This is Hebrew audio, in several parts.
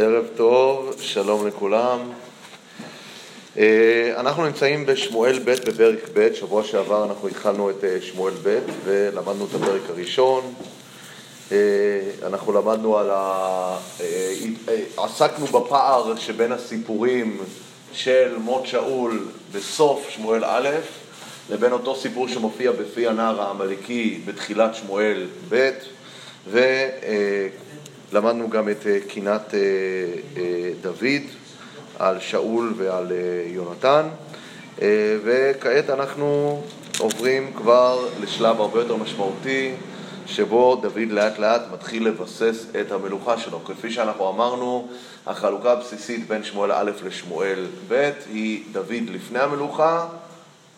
ערב טוב, שלום לכולם. אה, אנחנו נמצאים בשמואל ב' בפרק ב', שבוע שעבר אנחנו התחלנו את אה, שמואל ב' ולמדנו את הפרק הראשון. אה, אנחנו למדנו על ה... עסקנו בפער שבין הסיפורים של מות שאול בסוף שמואל א' לבין אותו סיפור שמופיע בפי הנער העמלקי בתחילת שמואל ב' ולמדנו גם את קינת דוד על שאול ועל יונתן וכעת אנחנו עוברים כבר לשלב הרבה יותר משמעותי שבו דוד לאט לאט מתחיל לבסס את המלוכה שלו. כפי שאנחנו אמרנו, החלוקה הבסיסית בין שמואל א' לשמואל ב' היא דוד לפני המלוכה,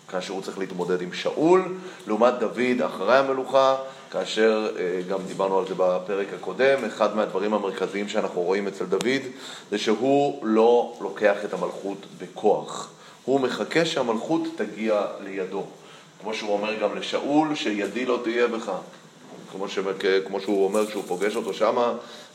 כאשר הוא צריך להתמודד עם שאול, לעומת דוד אחרי המלוכה, כאשר אה, גם דיברנו על זה בפרק הקודם, אחד מהדברים המרכזיים שאנחנו רואים אצל דוד זה שהוא לא לוקח את המלכות בכוח. הוא מחכה שהמלכות תגיע לידו. כמו שהוא אומר גם לשאול, שידי לא תהיה בך. כמו, ש... כמו שהוא אומר כשהוא פוגש אותו שם,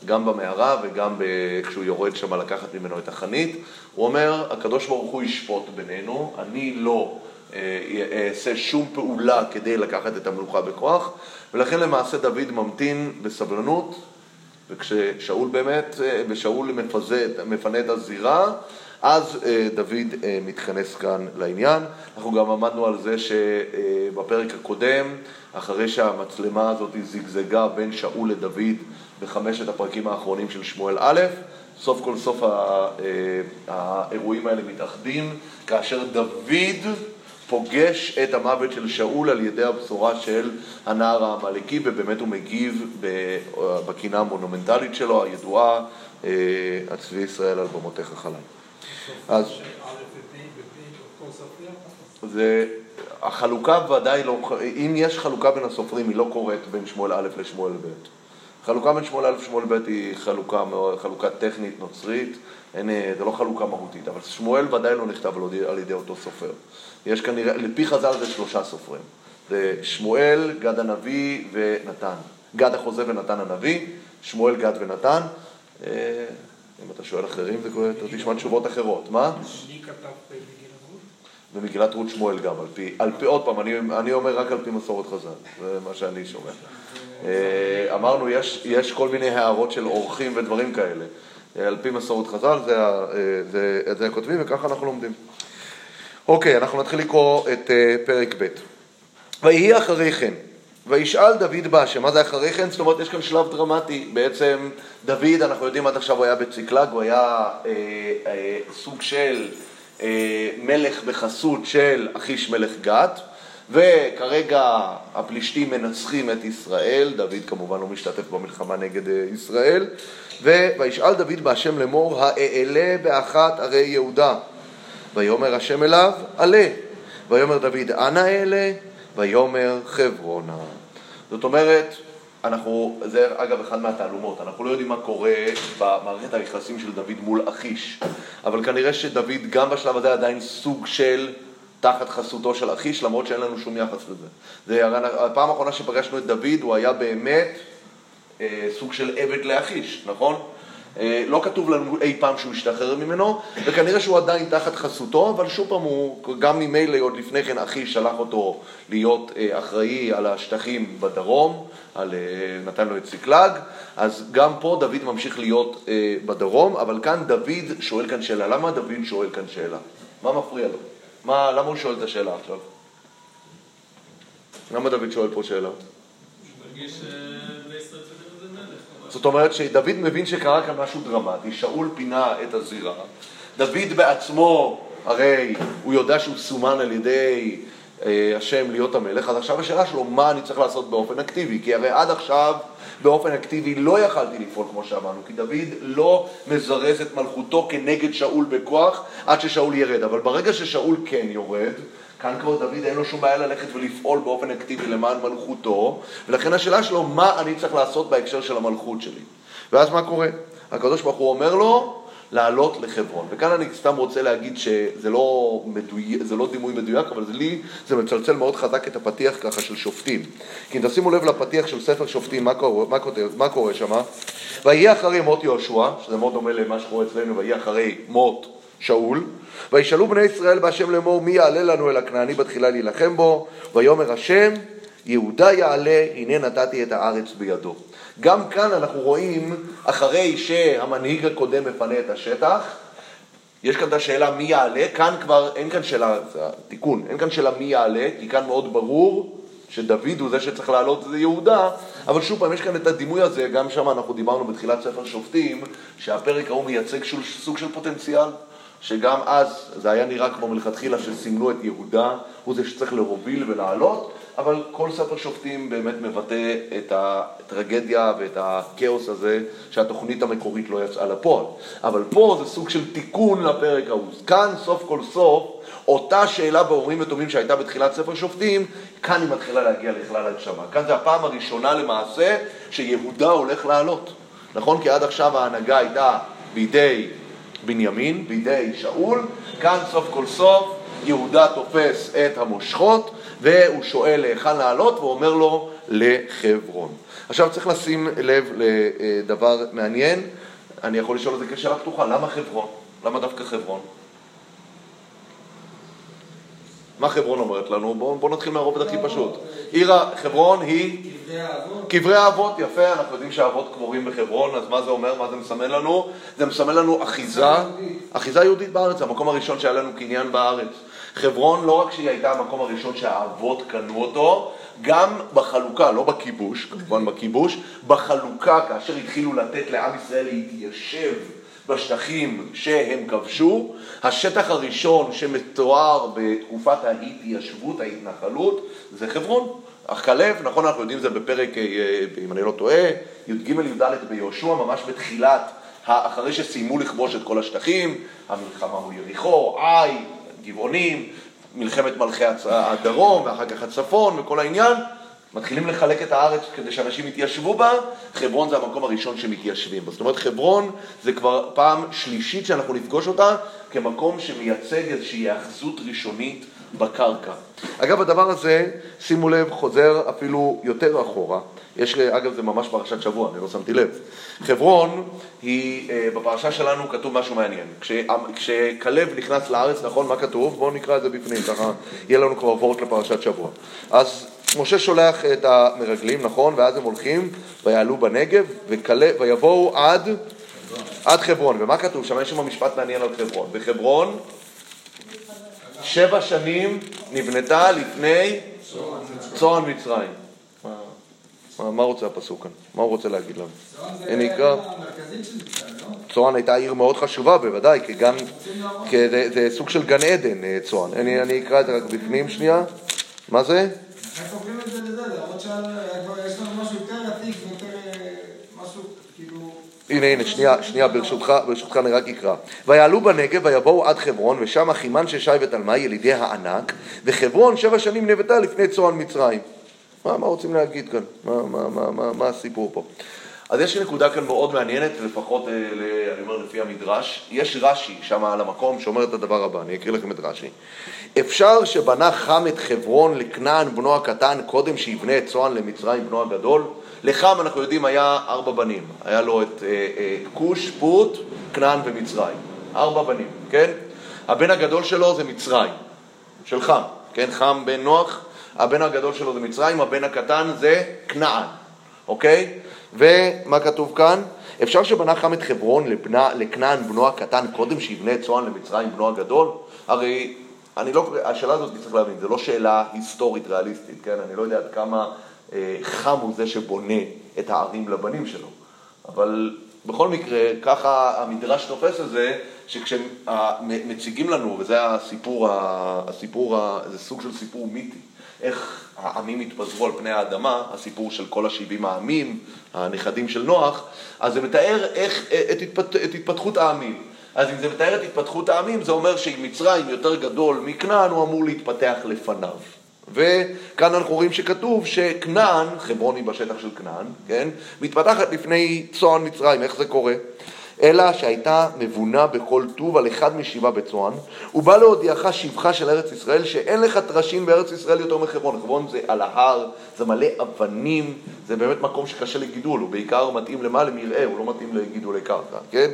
גם במערה וגם ב... כשהוא יורד שם לקחת ממנו את החנית, הוא אומר, הקדוש ברוך הוא ישפוט בינינו, אני לא אה, אעשה שום פעולה כדי לקחת את המלוכה בכוח, ולכן למעשה דוד ממתין בסבלנות, וכששאול באמת, אה, ושאול מפזה, מפנה את הזירה, אז אה, דוד מתכנס כאן לעניין. אנחנו גם עמדנו על זה שבפרק הקודם, אחרי שהמצלמה הזאת זיגזגה בין שאול לדוד בחמשת הפרקים האחרונים של שמואל א', סוף כל סוף האירועים האלה מתאחדים, כאשר דוד פוגש את המוות של שאול על ידי הבשורה של הנער העמלקי, ובאמת הוא מגיב בקינה המונומנטלית שלו, הידועה, אה, הצבי ישראל על במותיך חלל. אז... זה, החלוקה ודאי לא, אם יש חלוקה בין הסופרים, היא לא קורית בין שמואל א' לשמואל ב'. חלוקה בין שמואל א' לשמואל ב' היא חלוקה, חלוקה טכנית נוצרית, אין, זה לא חלוקה מהותית, אבל שמואל ודאי לא נכתב על ידי אותו סופר. יש כנראה, לפי חז"ל זה שלושה סופרים. זה שמואל, גד הנביא ונתן. גד החוזה ונתן הנביא, שמואל, גד ונתן. אה, אם אתה שואל אחרים, זה קורה, אתה תשמע תשובות אחרות. מה? מי כתב במגילת רות? במגילת רות שמואל גם, על פי, על פי, עוד פעם, אני, אני אומר רק על פי מסורת חז"ל, זה מה שאני שומע. אה, אמרנו, יש, יש כל מיני הערות של אורחים ודברים כאלה. אה, על פי מסורת חז"ל, זה, זה, זה הכותבים, וככה אנחנו לומדים. אוקיי, אנחנו נתחיל לקרוא את uh, פרק ב'. ויהי אחרי כן, וישאל דוד בהשם, מה זה אחרי כן? זאת אומרת, יש כאן שלב דרמטי. בעצם דוד, אנחנו יודעים עד עכשיו הוא היה בציקלג, הוא היה אה, אה, סוג של אה, מלך בחסות של אחיש מלך גת, וכרגע הפלישתים מנצחים את ישראל, דוד כמובן לא משתתף במלחמה נגד אה, ישראל, וישאל דוד בהשם לאמור, האעלה באחת ערי יהודה. ויאמר השם אליו, עלה. ויאמר דוד, אנה אלה? ויאמר חברונה. זאת אומרת, אנחנו, זה אגב אחד מהתעלומות, אנחנו לא יודעים מה קורה במערכת היחסים של דוד מול אחיש, אבל כנראה שדוד גם בשלב הזה עדיין סוג של תחת חסותו של אחיש, למרות שאין לנו שום יחס לזה. זה, הפעם האחרונה שפגשנו את דוד הוא היה באמת אה, סוג של עבד לאחיש, נכון? אה, לא כתוב לנו אי פעם שהוא השתחרר ממנו, וכנראה שהוא עדיין תחת חסותו, אבל שוב פעם הוא, גם ממילא עוד לפני כן אחי שלח אותו להיות אה, אחראי על השטחים בדרום, על, אה, נתן לו את ציקלג, אז גם פה דוד ממשיך להיות בדרום, אבל כאן דוד שואל כאן שאלה. למה דוד שואל כאן שאלה? מה מפריע לו? מה, למה הוא שואל את השאלה עכשיו? למה דוד שואל פה שאלה? הוא מרגיש... זאת אומרת שדוד מבין שקרה כאן משהו דרמטי, שאול פינה את הזירה, דוד בעצמו, הרי הוא יודע שהוא סומן על ידי אה, השם להיות המלך, אז עכשיו השאלה שלו, מה אני צריך לעשות באופן אקטיבי? כי הרי עד עכשיו באופן אקטיבי לא יכלתי לפעול כמו שאמרנו, כי דוד לא מזרז את מלכותו כנגד שאול בכוח עד ששאול ירד, אבל ברגע ששאול כן יורד, כאן כבר דוד אין לו שום בעיה ללכת ולפעול באופן אקטיבי למען מלכותו, ולכן השאלה שלו, מה אני צריך לעשות בהקשר של המלכות שלי? ואז מה קורה? הקדוש ברוך הוא אומר לו, לעלות לחברון. וכאן אני סתם רוצה להגיד שזה לא, מדוי... לא דימוי מדויק, אבל לי זה מצלצל מאוד חזק את הפתיח ככה של שופטים. כי אם תשימו לב לפתיח של ספר שופטים, מה קורה, מה קורה, מה קורה שם? ויהי אחרי מות יהושע, שזה מאוד דומה למה שקורה אצלנו, ויהי אחרי מות שאול, וישאלו בני ישראל בהשם לאמור מי יעלה לנו אל הכנעני בתחילה להילחם בו, ויאמר השם יהודה יעלה, הנה נתתי את הארץ בידו. גם כאן אנחנו רואים, אחרי שהמנהיג הקודם מפנה את השטח, יש כאן את השאלה מי יעלה, כאן כבר אין כאן שאלה, זה תיקון, אין כאן שאלה מי יעלה, כי כאן מאוד ברור שדוד הוא זה שצריך לעלות, זה יהודה, אבל שוב פעם, יש כאן את הדימוי הזה, גם שם אנחנו דיברנו בתחילת ספר שופטים, שהפרק ההוא מייצג סוג של פוטנציאל. שגם אז זה היה נראה כמו מלכתחילה שסימנו את יהודה, הוא זה שצריך להוביל ולעלות, אבל כל ספר שופטים באמת מבטא את הטרגדיה ואת הכאוס הזה שהתוכנית המקורית לא יצאה לפועל. אבל פה זה סוג של תיקון לפרק ההוא. כאן סוף כל סוף, אותה שאלה באורים ותומים שהייתה בתחילת ספר שופטים, כאן היא מתחילה להגיע לכלל הגשמה. כאן זה הפעם הראשונה למעשה שיהודה הולך לעלות. נכון? כי עד עכשיו ההנהגה הייתה בידי בנימין, בידי שאול, כאן סוף כל סוף יהודה תופס את המושכות והוא שואל להיכן לעלות והוא אומר לו לחברון. עכשיו צריך לשים לב לדבר מעניין, אני יכול לשאול את זה כשאלה פתוחה, למה חברון? למה דווקא חברון? מה חברון אומרת לנו? בואו בוא נתחיל מהרובד הכי פשוט. עיר חברון היא... קברי האבות. קברי האבות, יפה, אנחנו יודעים שהאבות קבורים בחברון, אז מה זה אומר? מה זה מסמל לנו? זה מסמל לנו אחיזה, אחיזה יהודית בארץ, המקום הראשון שהיה לנו קניין בארץ. חברון לא רק שהיא הייתה המקום הראשון שהאבות קנו אותו, גם בחלוקה, לא בכיבוש, כמובן בכיבוש, בחלוקה, כאשר התחילו לתת לעם ישראל להתיישב בשטחים שהם כבשו. השטח הראשון שמתואר בתקופת ההתיישבות, ההתנחלות, זה חברון. אך כלב, נכון אנחנו יודעים זה בפרק, אה, אם אני לא טועה, י"ג י"ד ביהושע, ממש בתחילת, אחרי שסיימו לכבוש את כל השטחים, המלחמה הוא יריחו, עי, גבעונים, מלחמת מלכי הדרום ואחר כך הצפון וכל העניין, מתחילים לחלק את הארץ כדי שאנשים יתיישבו בה, חברון זה המקום הראשון שמתיישבים בו. זאת אומרת, חברון זה כבר פעם שלישית שאנחנו נפגוש אותה כמקום שמייצג איזושהי היאחזות ראשונית בקרקע. אגב, הדבר הזה, שימו לב, חוזר אפילו יותר אחורה. יש, אגב, זה ממש פרשת שבוע, אני לא שמתי לב. חברון היא, אה, בפרשה שלנו כתוב משהו מעניין. כשכלב נכנס לארץ, נכון, מה כתוב? בואו נקרא את זה בפנים, ככה יהיה לנו כבר וורט לפרשת שבוע. אז משה שולח את המרגלים, נכון? ואז הם הולכים ויעלו בנגב וכלב, ויבואו עד, עד חברון. ומה כתוב שם? יש שם משפט מעניין על חברון. בחברון שבע שנים נבנתה לפני צוען מצרים. מה, מה רוצה הפסוק כאן? מה הוא רוצה להגיד לנו? הנה יקרא. צוען הייתה עיר מאוד חשובה בוודאי, גם, כי זה, זה סוג של גן עדן אה, צוען. אני, אני אקרא את זה רק בפנים שנייה. מה זה? איך הופכים את זה לזה? למרות שיש לנו משהו יותר עתיק ויותר אה, משהו כאילו... הנה, הנה, שנייה, שנייה, ברשותך, ברשותך אני רק אקרא. ויעלו בנגב ויבואו עד חברון, ושם אחימן ששי ותלמי ילידי הענק, וחברון שבע שנים נבטה לפני צוען מצרים. מה, מה רוצים להגיד כאן? מה, מה, מה, מה, מה הסיפור פה? אז יש נקודה כאן מאוד מעניינת, לפחות, אה, אני אומר לפי המדרש. יש רש"י שם על המקום שאומר את הדבר הבא, אני אקריא לכם את רש"י. אפשר שבנה חם את חברון לכנען בנו הקטן קודם שיבנה את צוען למצרים בנו הגדול? לחם, אנחנו יודעים, היה ארבע בנים. היה לו את אה, אה, כוש, פוט, כנען ומצרים. ארבע בנים, כן? הבן הגדול שלו זה מצרים, של חם, כן? חם בן נוח, הבן הגדול שלו זה מצרים, הבן הקטן זה כנען, אוקיי? ומה כתוב כאן? אפשר שבנה חם את חברון לכנען בנו הקטן קודם שיבנה את צוען למצרים בנו הגדול? הרי אני לא, השאלה הזאת צריך להבין, זו לא שאלה היסטורית ריאליסטית, כן? אני לא יודע עד כמה אה, חם הוא זה שבונה את הערים לבנים שלו. אבל בכל מקרה, ככה המדרש תופס את זה, שכשמציגים לנו, וזה הסיפור, הסיפור, זה סוג של סיפור מיתי, איך העמים התפזרו על פני האדמה, הסיפור של כל השבעים העמים, הנכדים של נוח, אז זה מתאר איך, את, התפת, את התפתחות העמים. אז אם זה מתאר את התפתחות העמים, זה אומר שאם מצרים יותר גדול מכנען, הוא אמור להתפתח לפניו. וכאן אנחנו רואים שכתוב שכנען, חברון היא בשטח של כנען, כן? מתפתחת לפני צוען מצרים, איך זה קורה? אלא שהייתה מבונה בכל טוב על אחד משבעה בצוען, ובא להודיעך שבחה של ארץ ישראל, שאין לך טרשים בארץ ישראל יותר מחברון. חברון זה על ההר, זה מלא אבנים, זה באמת מקום שקשה לגידול, הוא בעיקר מתאים למה? למרעה, הוא לא מתאים לגידולי קרקע, כן?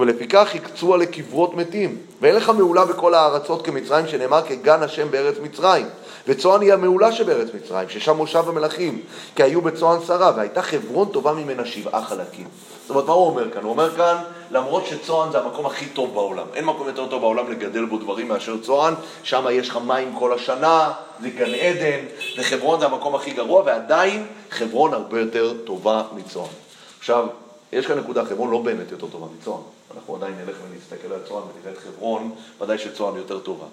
ולפיכך הקצוה לקברות מתים. ואין לך מעולה בכל הארצות כמצרים, שנאמר כגן השם בארץ מצרים. וצוען היא המעולה שבארץ מצרים, ששם מושב המלכים, כי היו בצוען שרה, והייתה חברון טובה ממנה שבעה חלקים. זאת אומרת, מה הוא אומר כאן? הוא אומר כאן, למרות שצוען זה המקום הכי טוב בעולם, אין מקום יותר טוב בעולם לגדל בו דברים מאשר צוען, שם יש לך מים כל השנה, זה גן עדן, וחברון זה המקום הכי גרוע, ועדיין חברון הרבה יותר טובה מצוען. עכשיו, יש כאן נקודה, חברון לא באמת יותר טובה מצוען. אנחנו עדיין נלך ונסתכל על צוען ונראה את חברון, ודאי שצוען יותר טובה.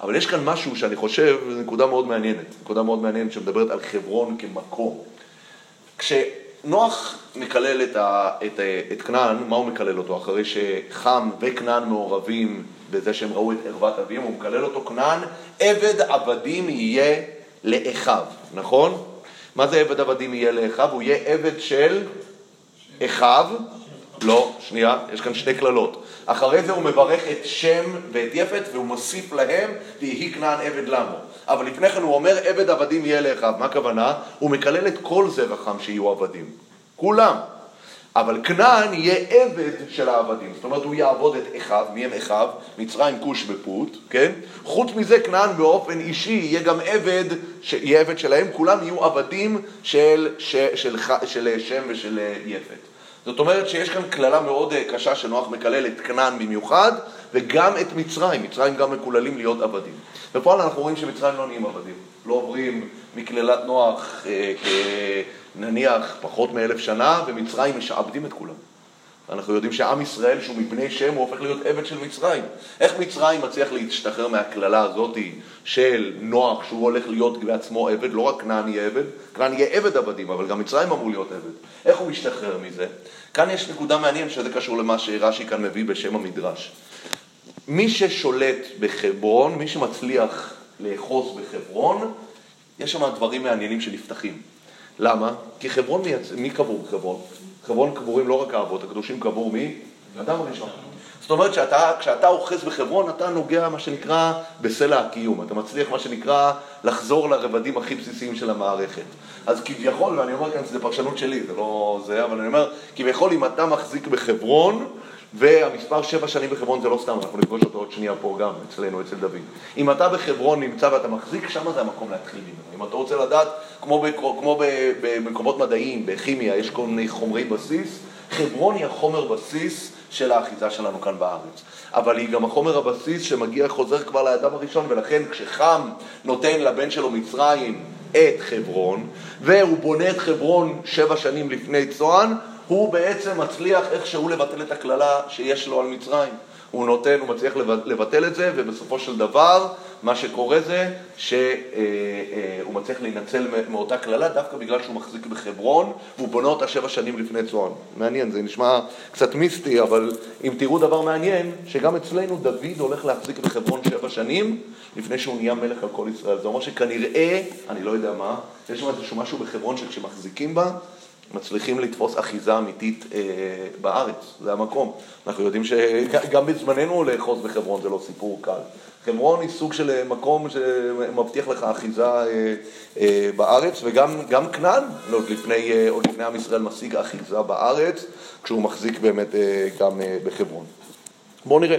אבל יש כאן משהו שאני חושב, זו נקודה מאוד מעניינת, נקודה מאוד מעניינת שמדברת על חברון כמקום. כשנוח מקלל את, ה, את, את כנען, מה הוא מקלל אותו? אחרי שחם וכנען מעורבים בזה שהם ראו את ערוות אביהם, הוא מקלל אותו כנען, עבד עבדים יהיה לאחיו, נכון? מה זה עבד עבדים יהיה לאחיו? הוא יהיה עבד של אחיו לא, שנייה, יש כאן שתי קללות. אחרי זה הוא מברך את שם ואת יפת והוא מוסיף להם ויהי כנען עבד למו. אבל לפני כן הוא אומר עבד עבדים יהיה לאחיו. מה הכוונה? הוא מקלל את כל זרע חם שיהיו עבדים. כולם. אבל כנען יהיה עבד של העבדים. זאת אומרת, הוא יעבוד את אחיו, מי הם אחיו? מצרים, כוש ופוט, כן? חוץ מזה, כנען באופן אישי יהיה גם עבד, יהיה עבד שלהם, כולם יהיו עבדים של, של, של, של שם ושל יפת. זאת אומרת שיש כאן קללה מאוד אה, קשה שנוח מקלל את כנען במיוחד, וגם את מצרים, מצרים גם מקוללים להיות עבדים. בפועל אנחנו רואים שמצרים לא נהיים עבדים, לא עוברים מקללת נוח אה, נניח פחות מאלף שנה, ומצרים משעבדים את כולם. אנחנו יודעים שעם ישראל שהוא מבני שם הוא הופך להיות עבד של מצרים. איך מצרים מצליח להשתחרר מהקללה הזאת של נוח שהוא הולך להיות בעצמו עבד, לא רק כנען יהיה עבד, כנען יהיה עבד עבדים, אבל גם מצרים אמור להיות עבד. איך הוא משתחרר מזה? כאן יש נקודה מעניינת שזה קשור למה שרש"י כאן מביא בשם המדרש. מי ששולט בחברון, מי שמצליח לאחוז בחברון, יש שם דברים מעניינים שנפתחים. למה? כי חברון, מייצ... מי קבור בחברון? חברון קבורים לא רק האבות, הקדושים קבור מי? אדם הראשון. זאת אומרת שאתה, כשאתה אוחז בחברון, אתה נוגע, מה שנקרא, בסלע הקיום. אתה מצליח, מה שנקרא, לחזור לרבדים הכי בסיסיים של המערכת. אז כביכול, ואני אומר כאן, זו פרשנות שלי, זה לא זה, אבל אני אומר, כביכול, אם אתה מחזיק בחברון, והמספר שבע שנים בחברון זה לא סתם, אנחנו נפגוש אותו עוד שנייה פה גם, אצלנו, אצל דוד. אם אתה בחברון נמצא ואתה מחזיק, שם זה המקום להתחיל ממנו. אם אתה רוצה לדעת, כמו, כמו במקומות מדעיים, בכימיה, יש כל מיני חומרי בסיס, חברון היא החומר בסיס של האחיזה שלנו כאן בארץ. אבל היא גם החומר הבסיס שמגיע, חוזר כבר לאדם הראשון, ולכן כשחם נותן לבן שלו מצרים את חברון, והוא בונה את חברון שבע שנים לפני צוען, הוא בעצם מצליח איכשהו לבטל את הקללה שיש לו על מצרים. הוא נותן, הוא מצליח לבטל את זה, ובסופו של דבר, מה שקורה זה שהוא אה, אה, מצליח להינצל מאותה קללה דווקא בגלל שהוא מחזיק בחברון, והוא בונה אותה שבע שנים לפני צוען. מעניין, זה נשמע קצת מיסטי, אבל אם תראו דבר מעניין, שגם אצלנו דוד הולך להחזיק בחברון שבע שנים לפני שהוא נהיה מלך על כל ישראל. זה אומר שכנראה, אני לא יודע מה, יש שם איזשהו משהו בחברון שכשמחזיקים בה, מצליחים לתפוס אחיזה אמיתית אה, בארץ, זה המקום. אנחנו יודעים שגם בזמננו לאחוז בחברון זה לא סיפור קל. חברון היא סוג של אה, מקום שמבטיח לך אחיזה אה, אה, בארץ, וגם כנען, עוד לפני, אה, עוד לפני עם ישראל משיג אחיזה בארץ, כשהוא מחזיק באמת אה, גם אה, בחברון. בואו נראה.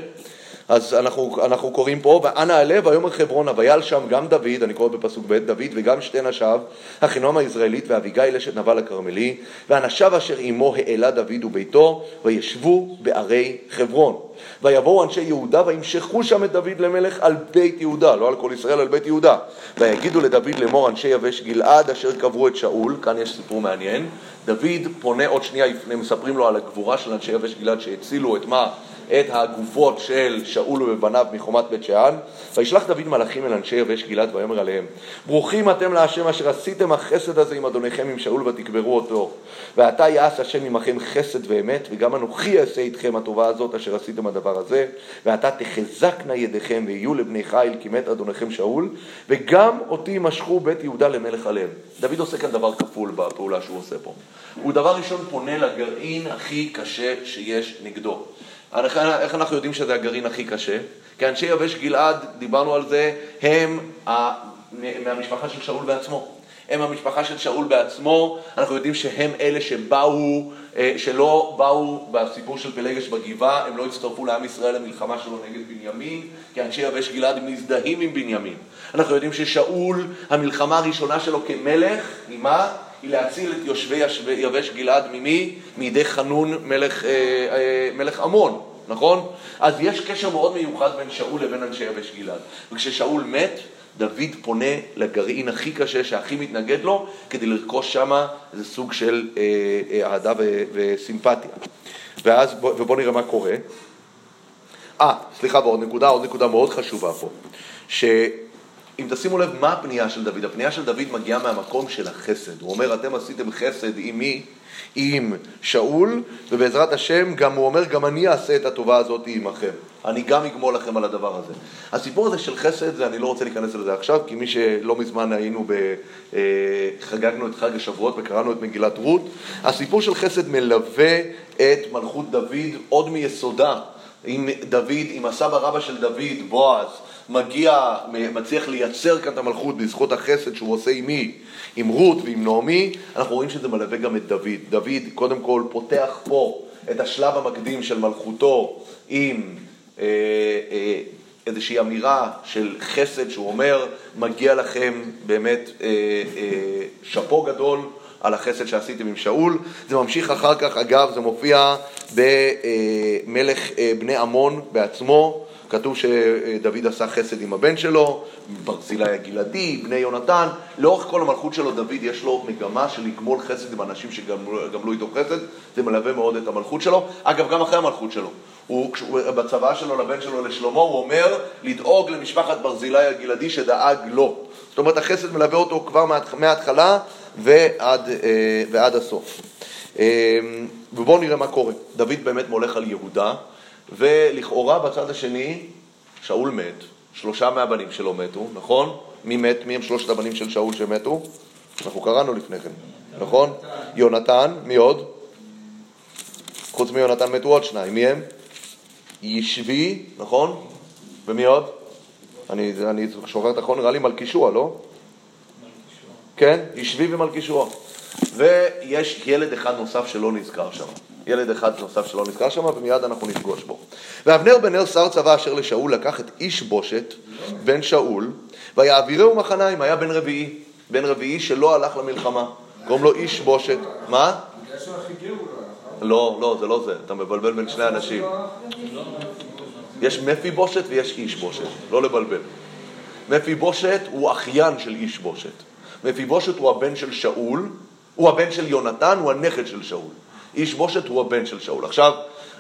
אז אנחנו, אנחנו קוראים פה, ואנה הלב, ויאמר חברונה, ויעל שם גם דוד, אני קורא בפסוק ב', דוד וגם שתי נשיו, אחינועם הישראלית ואביגיל אשת נבל הכרמלי, ואנשיו אשר עמו העלה דוד וביתו, וישבו בערי חברון. ויבואו אנשי יהודה וימשכו שם את דוד למלך על בית יהודה, לא על כל ישראל, על בית יהודה. ויגידו לדוד לאמור אנשי יבש גלעד אשר קברו את שאול, כאן יש סיפור מעניין. דוד פונה עוד שנייה, מספרים לו על הגבורה של אנשי יבש גלעד שהצילו את מה? את הגופות של שאול ובניו מחומת בית שאן. וישלח דוד מלאכים אל אנשי יבש גלעד ויאמר עליהם ברוכים אתם להשם אשר עשיתם החסד הזה עם אדוניכם עם שאול ותקברו אותו ועתה יעש השם עמכם חסד ואמת וגם אנוכי אעשה איתכם הטובה הזאת אשר עשיתם הדבר הזה ועתה תחזקנה ידיכם ויהיו לבני חיל כי מת אדוניכם שאול וגם אותי משכו בית יהודה למלך עליהם. דוד עושה כאן דבר כפול בפעולה שהוא עושה פה. הוא דבר ראשון פונה לגרעין הכי קשה שיש נגדו. איך אנחנו יודעים שזה הגרעין הכי קשה? כי אנשי יבש גלעד, דיברנו על זה, הם מהמשפחה של שאול בעצמו. הם המשפחה של שאול בעצמו, אנחנו יודעים שהם אלה שבאו, אה, שלא באו בסיפור של פלגש בגבעה, הם לא הצטרפו לעם ישראל למלחמה שלו נגד בנימין, כי אנשי יבש גלעד מזדהים עם בנימין. אנחנו יודעים ששאול, המלחמה הראשונה שלו כמלך, היא מה? היא להציל את יושבי יבש גלעד ממי? מידי חנון מלך, אה, אה, עמון, נכון? אז יש קשר מאוד מיוחד בין שאול לבין אנשי יבש גלעד. וכששאול מת, דוד פונה לגרעין הכי קשה, שהכי מתנגד לו, כדי לרכוש שם איזה סוג של אה, אה, אהדה וסימפתיה. ואז, ובואו נראה מה קורה. אה, סליחה, ועוד נקודה, עוד נקודה מאוד חשובה פה, שאם תשימו לב מה הפנייה של דוד, הפנייה של דוד מגיעה מהמקום של החסד. הוא אומר, אתם עשיתם חסד עם מי? עם שאול, ובעזרת השם גם הוא אומר, גם אני אעשה את הטובה הזאת עמכם. אני גם אגמול לכם על הדבר הזה. הסיפור הזה של חסד, זה, אני לא רוצה להיכנס לזה עכשיו, כי מי שלא מזמן היינו, ב, אה, חגגנו את חג השבועות וקראנו את מגילת רות, הסיפור של חסד מלווה את מלכות דוד עוד מיסודה. עם דוד, עם הסבא רבא של דוד, בועז, מגיע, מצליח לייצר כאן את המלכות בזכות החסד שהוא עושה עם מי? עם רות ועם נעמי, אנחנו רואים שזה מלווה גם את דוד. דוד קודם כל פותח פה את השלב המקדים של מלכותו עם אה, אה, איזושהי אמירה של חסד שהוא אומר, מגיע לכם באמת אה, שאפו גדול. על החסד שעשיתם עם שאול. זה ממשיך אחר כך, אגב, זה מופיע במלך בני עמון בעצמו, כתוב שדוד עשה חסד עם הבן שלו, ברזילי הגלעדי, בני יונתן, לאורך כל המלכות שלו דוד יש לו מגמה של לגמול חסד עם אנשים שגמלו איתו חסד, זה מלווה מאוד את המלכות שלו, אגב גם אחרי המלכות שלו, הוא, בצבא שלו לבן שלו לשלמה הוא אומר לדאוג למשפחת ברזילי הגלעדי שדאג לו, זאת אומרת החסד מלווה אותו כבר מההתחלה ועד, אה, ועד הסוף. אה, ובואו נראה מה קורה. דוד באמת מולך על יהודה, ולכאורה בצד השני שאול מת, שלושה מהבנים שלו מתו, נכון? מי מת? מי הם שלושת הבנים של שאול שמתו? אנחנו קראנו לפני כן, נכון? יונתן, מי עוד? חוץ מיונתן מתו עוד שניים, מי הם? ישבי, נכון? ומי עוד? אני, אני שוכר את החון, נראה לי מלכישוע, לא? כן? ישבי ומלכישוע. ויש ילד אחד נוסף שלא נזכר שם. ילד אחד נוסף שלא נזכר שם, ומיד אנחנו נפגוש בו. ואבנר בן נר שר צבא אשר לשאול לקח את איש בושת, בן שאול, ויעבירהו מחניים, היה בן רביעי. בן רביעי שלא הלך למלחמה. קוראים לו איש בושת. מה? לא, לא, זה לא זה. אתה מבלבל בין שני אנשים. יש מפי בושת ויש איש בושת. לא לבלבל. מפי בושת הוא אחיין של איש בושת. מפיבושת הוא הבן של שאול, הוא הבן של יונתן, הוא הנכד של שאול. איש בושת הוא הבן של שאול. עכשיו,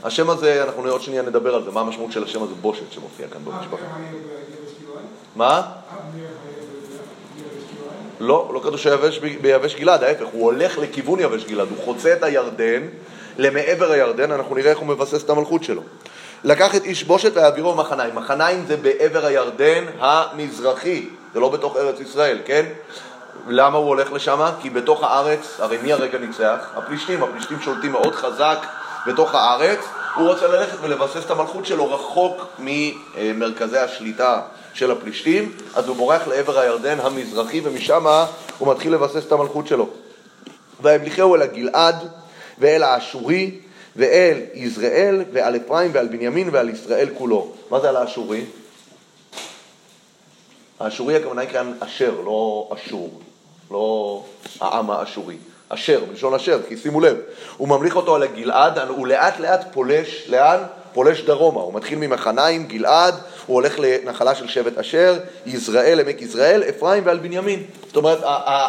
השם הזה, אנחנו עוד שנייה נדבר על זה, מה המשמעות של השם הזה בושת שמופיע כאן במשפחה. מה? לא, לא כתוב שיבש ביבש גלעד, ההפך, הוא הולך לכיוון יבש גלעד, הוא חוצה את הירדן למעבר הירדן, אנחנו נראה איך הוא מבסס את המלכות שלו. לקח את איש בושת ויעבירו מחניים. מחניים זה בעבר הירדן המזרחי, זה לא בתוך ארץ ישראל, כן? למה הוא הולך לשם? כי בתוך הארץ, הרי מי הרגע ניצח? הפלישתים, הפלישתים שולטים מאוד חזק בתוך הארץ, הוא רוצה ללכת ולבסס את המלכות שלו רחוק ממרכזי השליטה של הפלישתים, אז הוא בורח לעבר הירדן המזרחי ומשם הוא מתחיל לבסס את המלכות שלו. וימליכהו אל הגלעד ואל האשורי ואל יזרעאל ועל אפרים ועל בנימין ועל ישראל כולו. מה זה על האשורי? האשורי הכוונה היא כאן אשר, לא אשור. לא העם האשורי. אשר, מלשון אשר, כי שימו לב, הוא ממליך אותו על הגלעד, הוא לאט לאט פולש, לאן? פולש דרומה, הוא מתחיל ממחניים, גלעד, הוא הולך לנחלה של שבט אשר, יזרעאל, עמק יזרעאל, אפרים ועל בנימין. זאת אומרת,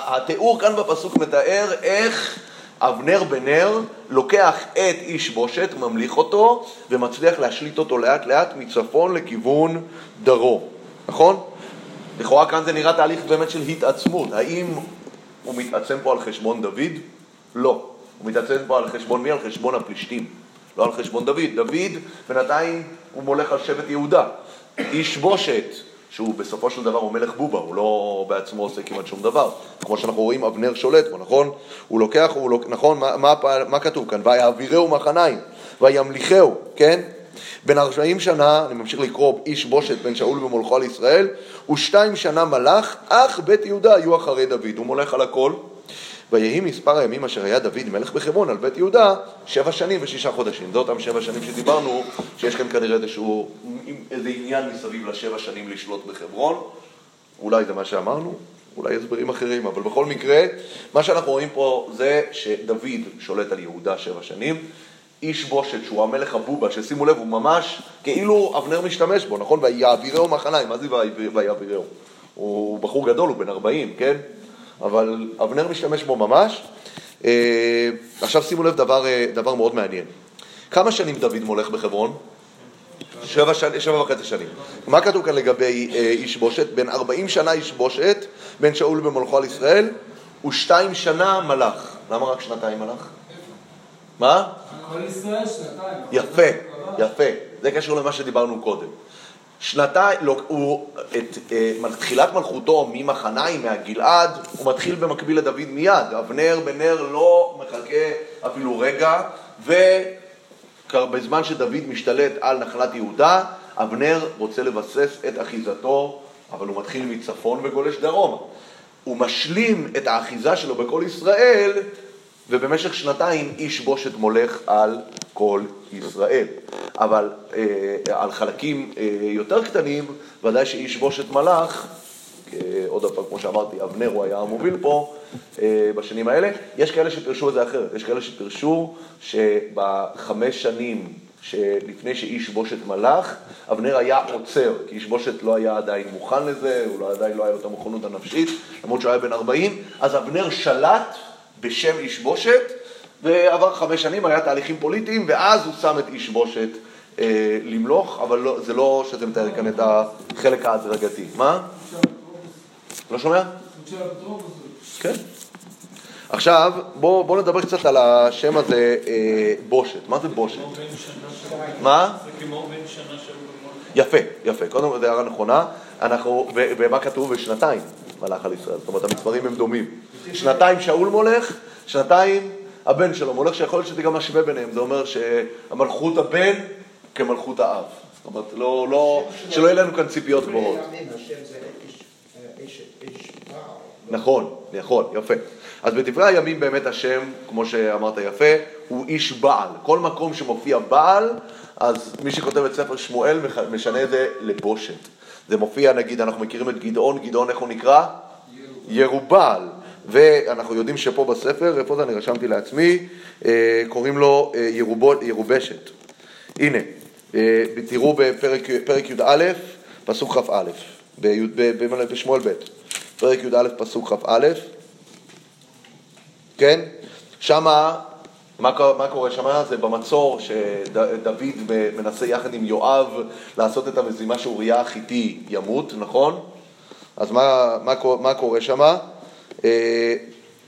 התיאור כאן בפסוק מתאר איך אבנר בן נר לוקח את איש בושת, ממליך אותו, ומצליח להשליט אותו לאט לאט מצפון לכיוון דרום, נכון? לכאורה כאן זה נראה תהליך באמת של התעצמות. האם הוא מתעצם פה על חשבון דוד? לא. הוא מתעצם פה על חשבון מי? על חשבון הפלישתים. לא על חשבון דוד. דוד בינתיים הוא מולך על שבט יהודה. איש בושת, שהוא בסופו של דבר הוא מלך בובה, הוא לא בעצמו עושה כמעט שום דבר. כמו שאנחנו רואים, אבנר שולט פה, נכון? הוא לוקח, הוא לוק... נכון? מה, מה, מה כתוב כאן? ויעבירהו מחניים, וימליכהו, כן? בן ארבעים שנה, אני ממשיך לקרוא, איש בושת בן שאול ומולכו על ישראל, ושתיים שנה מלך, אך בית יהודה היו אחרי דוד. הוא מולך על הכל. ויהי מספר הימים אשר היה דוד מלך בחברון על בית יהודה, שבע שנים ושישה חודשים. זה אותם שבע שנים שדיברנו, שיש כאן כנראה איזשהו, איזה עניין מסביב לשבע שנים לשלוט בחברון. אולי זה מה שאמרנו, אולי הסברים אחרים, אבל בכל מקרה, מה שאנחנו רואים פה זה שדוד שולט על יהודה שבע שנים, איש בושת, שהוא המלך הבובה, ששימו לב, הוא ממש כאילו אבנר משתמש בו, נכון? ויעבירהו מחניים, מה זה ויעבירהו? הוא בחור גדול, הוא בן 40, כן? אבל אבנר משתמש בו ממש. אה, עכשיו שימו לב דבר, אה, דבר מאוד מעניין. כמה שנים דוד מולך בחברון? שבע, שני, שבע וחצי שנים. מה כתוב כאן לגבי אה, איש בושת? בן ארבעים שנה איש בושת, בן שאול במולכו על ישראל, ושתיים שנה מלך. למה רק שנתיים מלך? מה? כל ישראל שנתיים. יפה, יפה. זה קשור למה שדיברנו קודם. שנתיים, לא, הוא, את אה, תחילת מלכותו ממחניים, מהגלעד, הוא מתחיל במקביל לדוד מיד. אבנר בן נר לא מחכה אפילו רגע, ובזמן שדוד משתלט על נחלת יהודה, אבנר רוצה לבסס את אחיזתו, אבל הוא מתחיל מצפון וגולש דרומה. הוא משלים את האחיזה שלו בכל ישראל ובמשך שנתיים איש בושת מולך על כל ישראל. אבל אה, על חלקים אה, יותר קטנים, ודאי שאיש בושת מלך, אה, עוד פעם, כמו שאמרתי, אבנר הוא היה המוביל פה אה, בשנים האלה. יש כאלה שפירשו את זה אחרת, יש כאלה שפירשו שבחמש שנים שלפני שאיש בושת מלך, אבנר היה עוצר, כי איש בושת לא היה עדיין מוכן לזה, הוא לא, עדיין לא היה לו את המוכנות הנפשית, למרות שהוא היה בן 40, אז אבנר שלט בשם איש בושת, ועבר חמש שנים, היה תהליכים פוליטיים, ואז הוא שם את איש בושת אה, למלוך, אבל לא, זה לא שאתם מתאר כאן את החלק ההדרגתי. מה? לא שומע? כן. עכשיו, בואו בוא נדבר קצת על השם הזה, אה, בושת. מה זה בושת? מה? זה כמו בן שנה שהוא יפה, יפה. קודם כל, זו הערה נכונה. אנחנו, ומה כתוב? בשנתיים מלך על ישראל. זאת אומרת, המספרים הם דומים. שנתיים שאול מולך, שנתיים הבן שלו מולך, שיכול להיות שזה גם משווה ביניהם. זה אומר שהמלכות הבן כמלכות האב. זאת אומרת, לא, לא, שלא יהיה לנו כאן ציפיות גבוהות. נכון, נכון, יפה. אז בדברי הימים באמת השם, כמו שאמרת יפה, הוא איש בעל. כל מקום שמופיע בעל, אז מי שכותב את ספר שמואל משנה את זה לבושת. זה מופיע, נגיד, אנחנו מכירים את גדעון, גדעון איך הוא נקרא? ירובל. ואנחנו יודעים שפה בספר, איפה זה אני רשמתי לעצמי, אה, קוראים לו אה, ירובול, ירובשת. הנה, אה, תראו בפרק י"א, פסוק כ"א, בשמואל ב', פרק י"א, פסוק כ"א, כן? שמה, מה, מה קורה שמה? זה במצור שדוד מנסה יחד עם יואב לעשות את המזימה שאוריה החיתי ימות, נכון? אז מה, מה, מה קורה שמה? אה,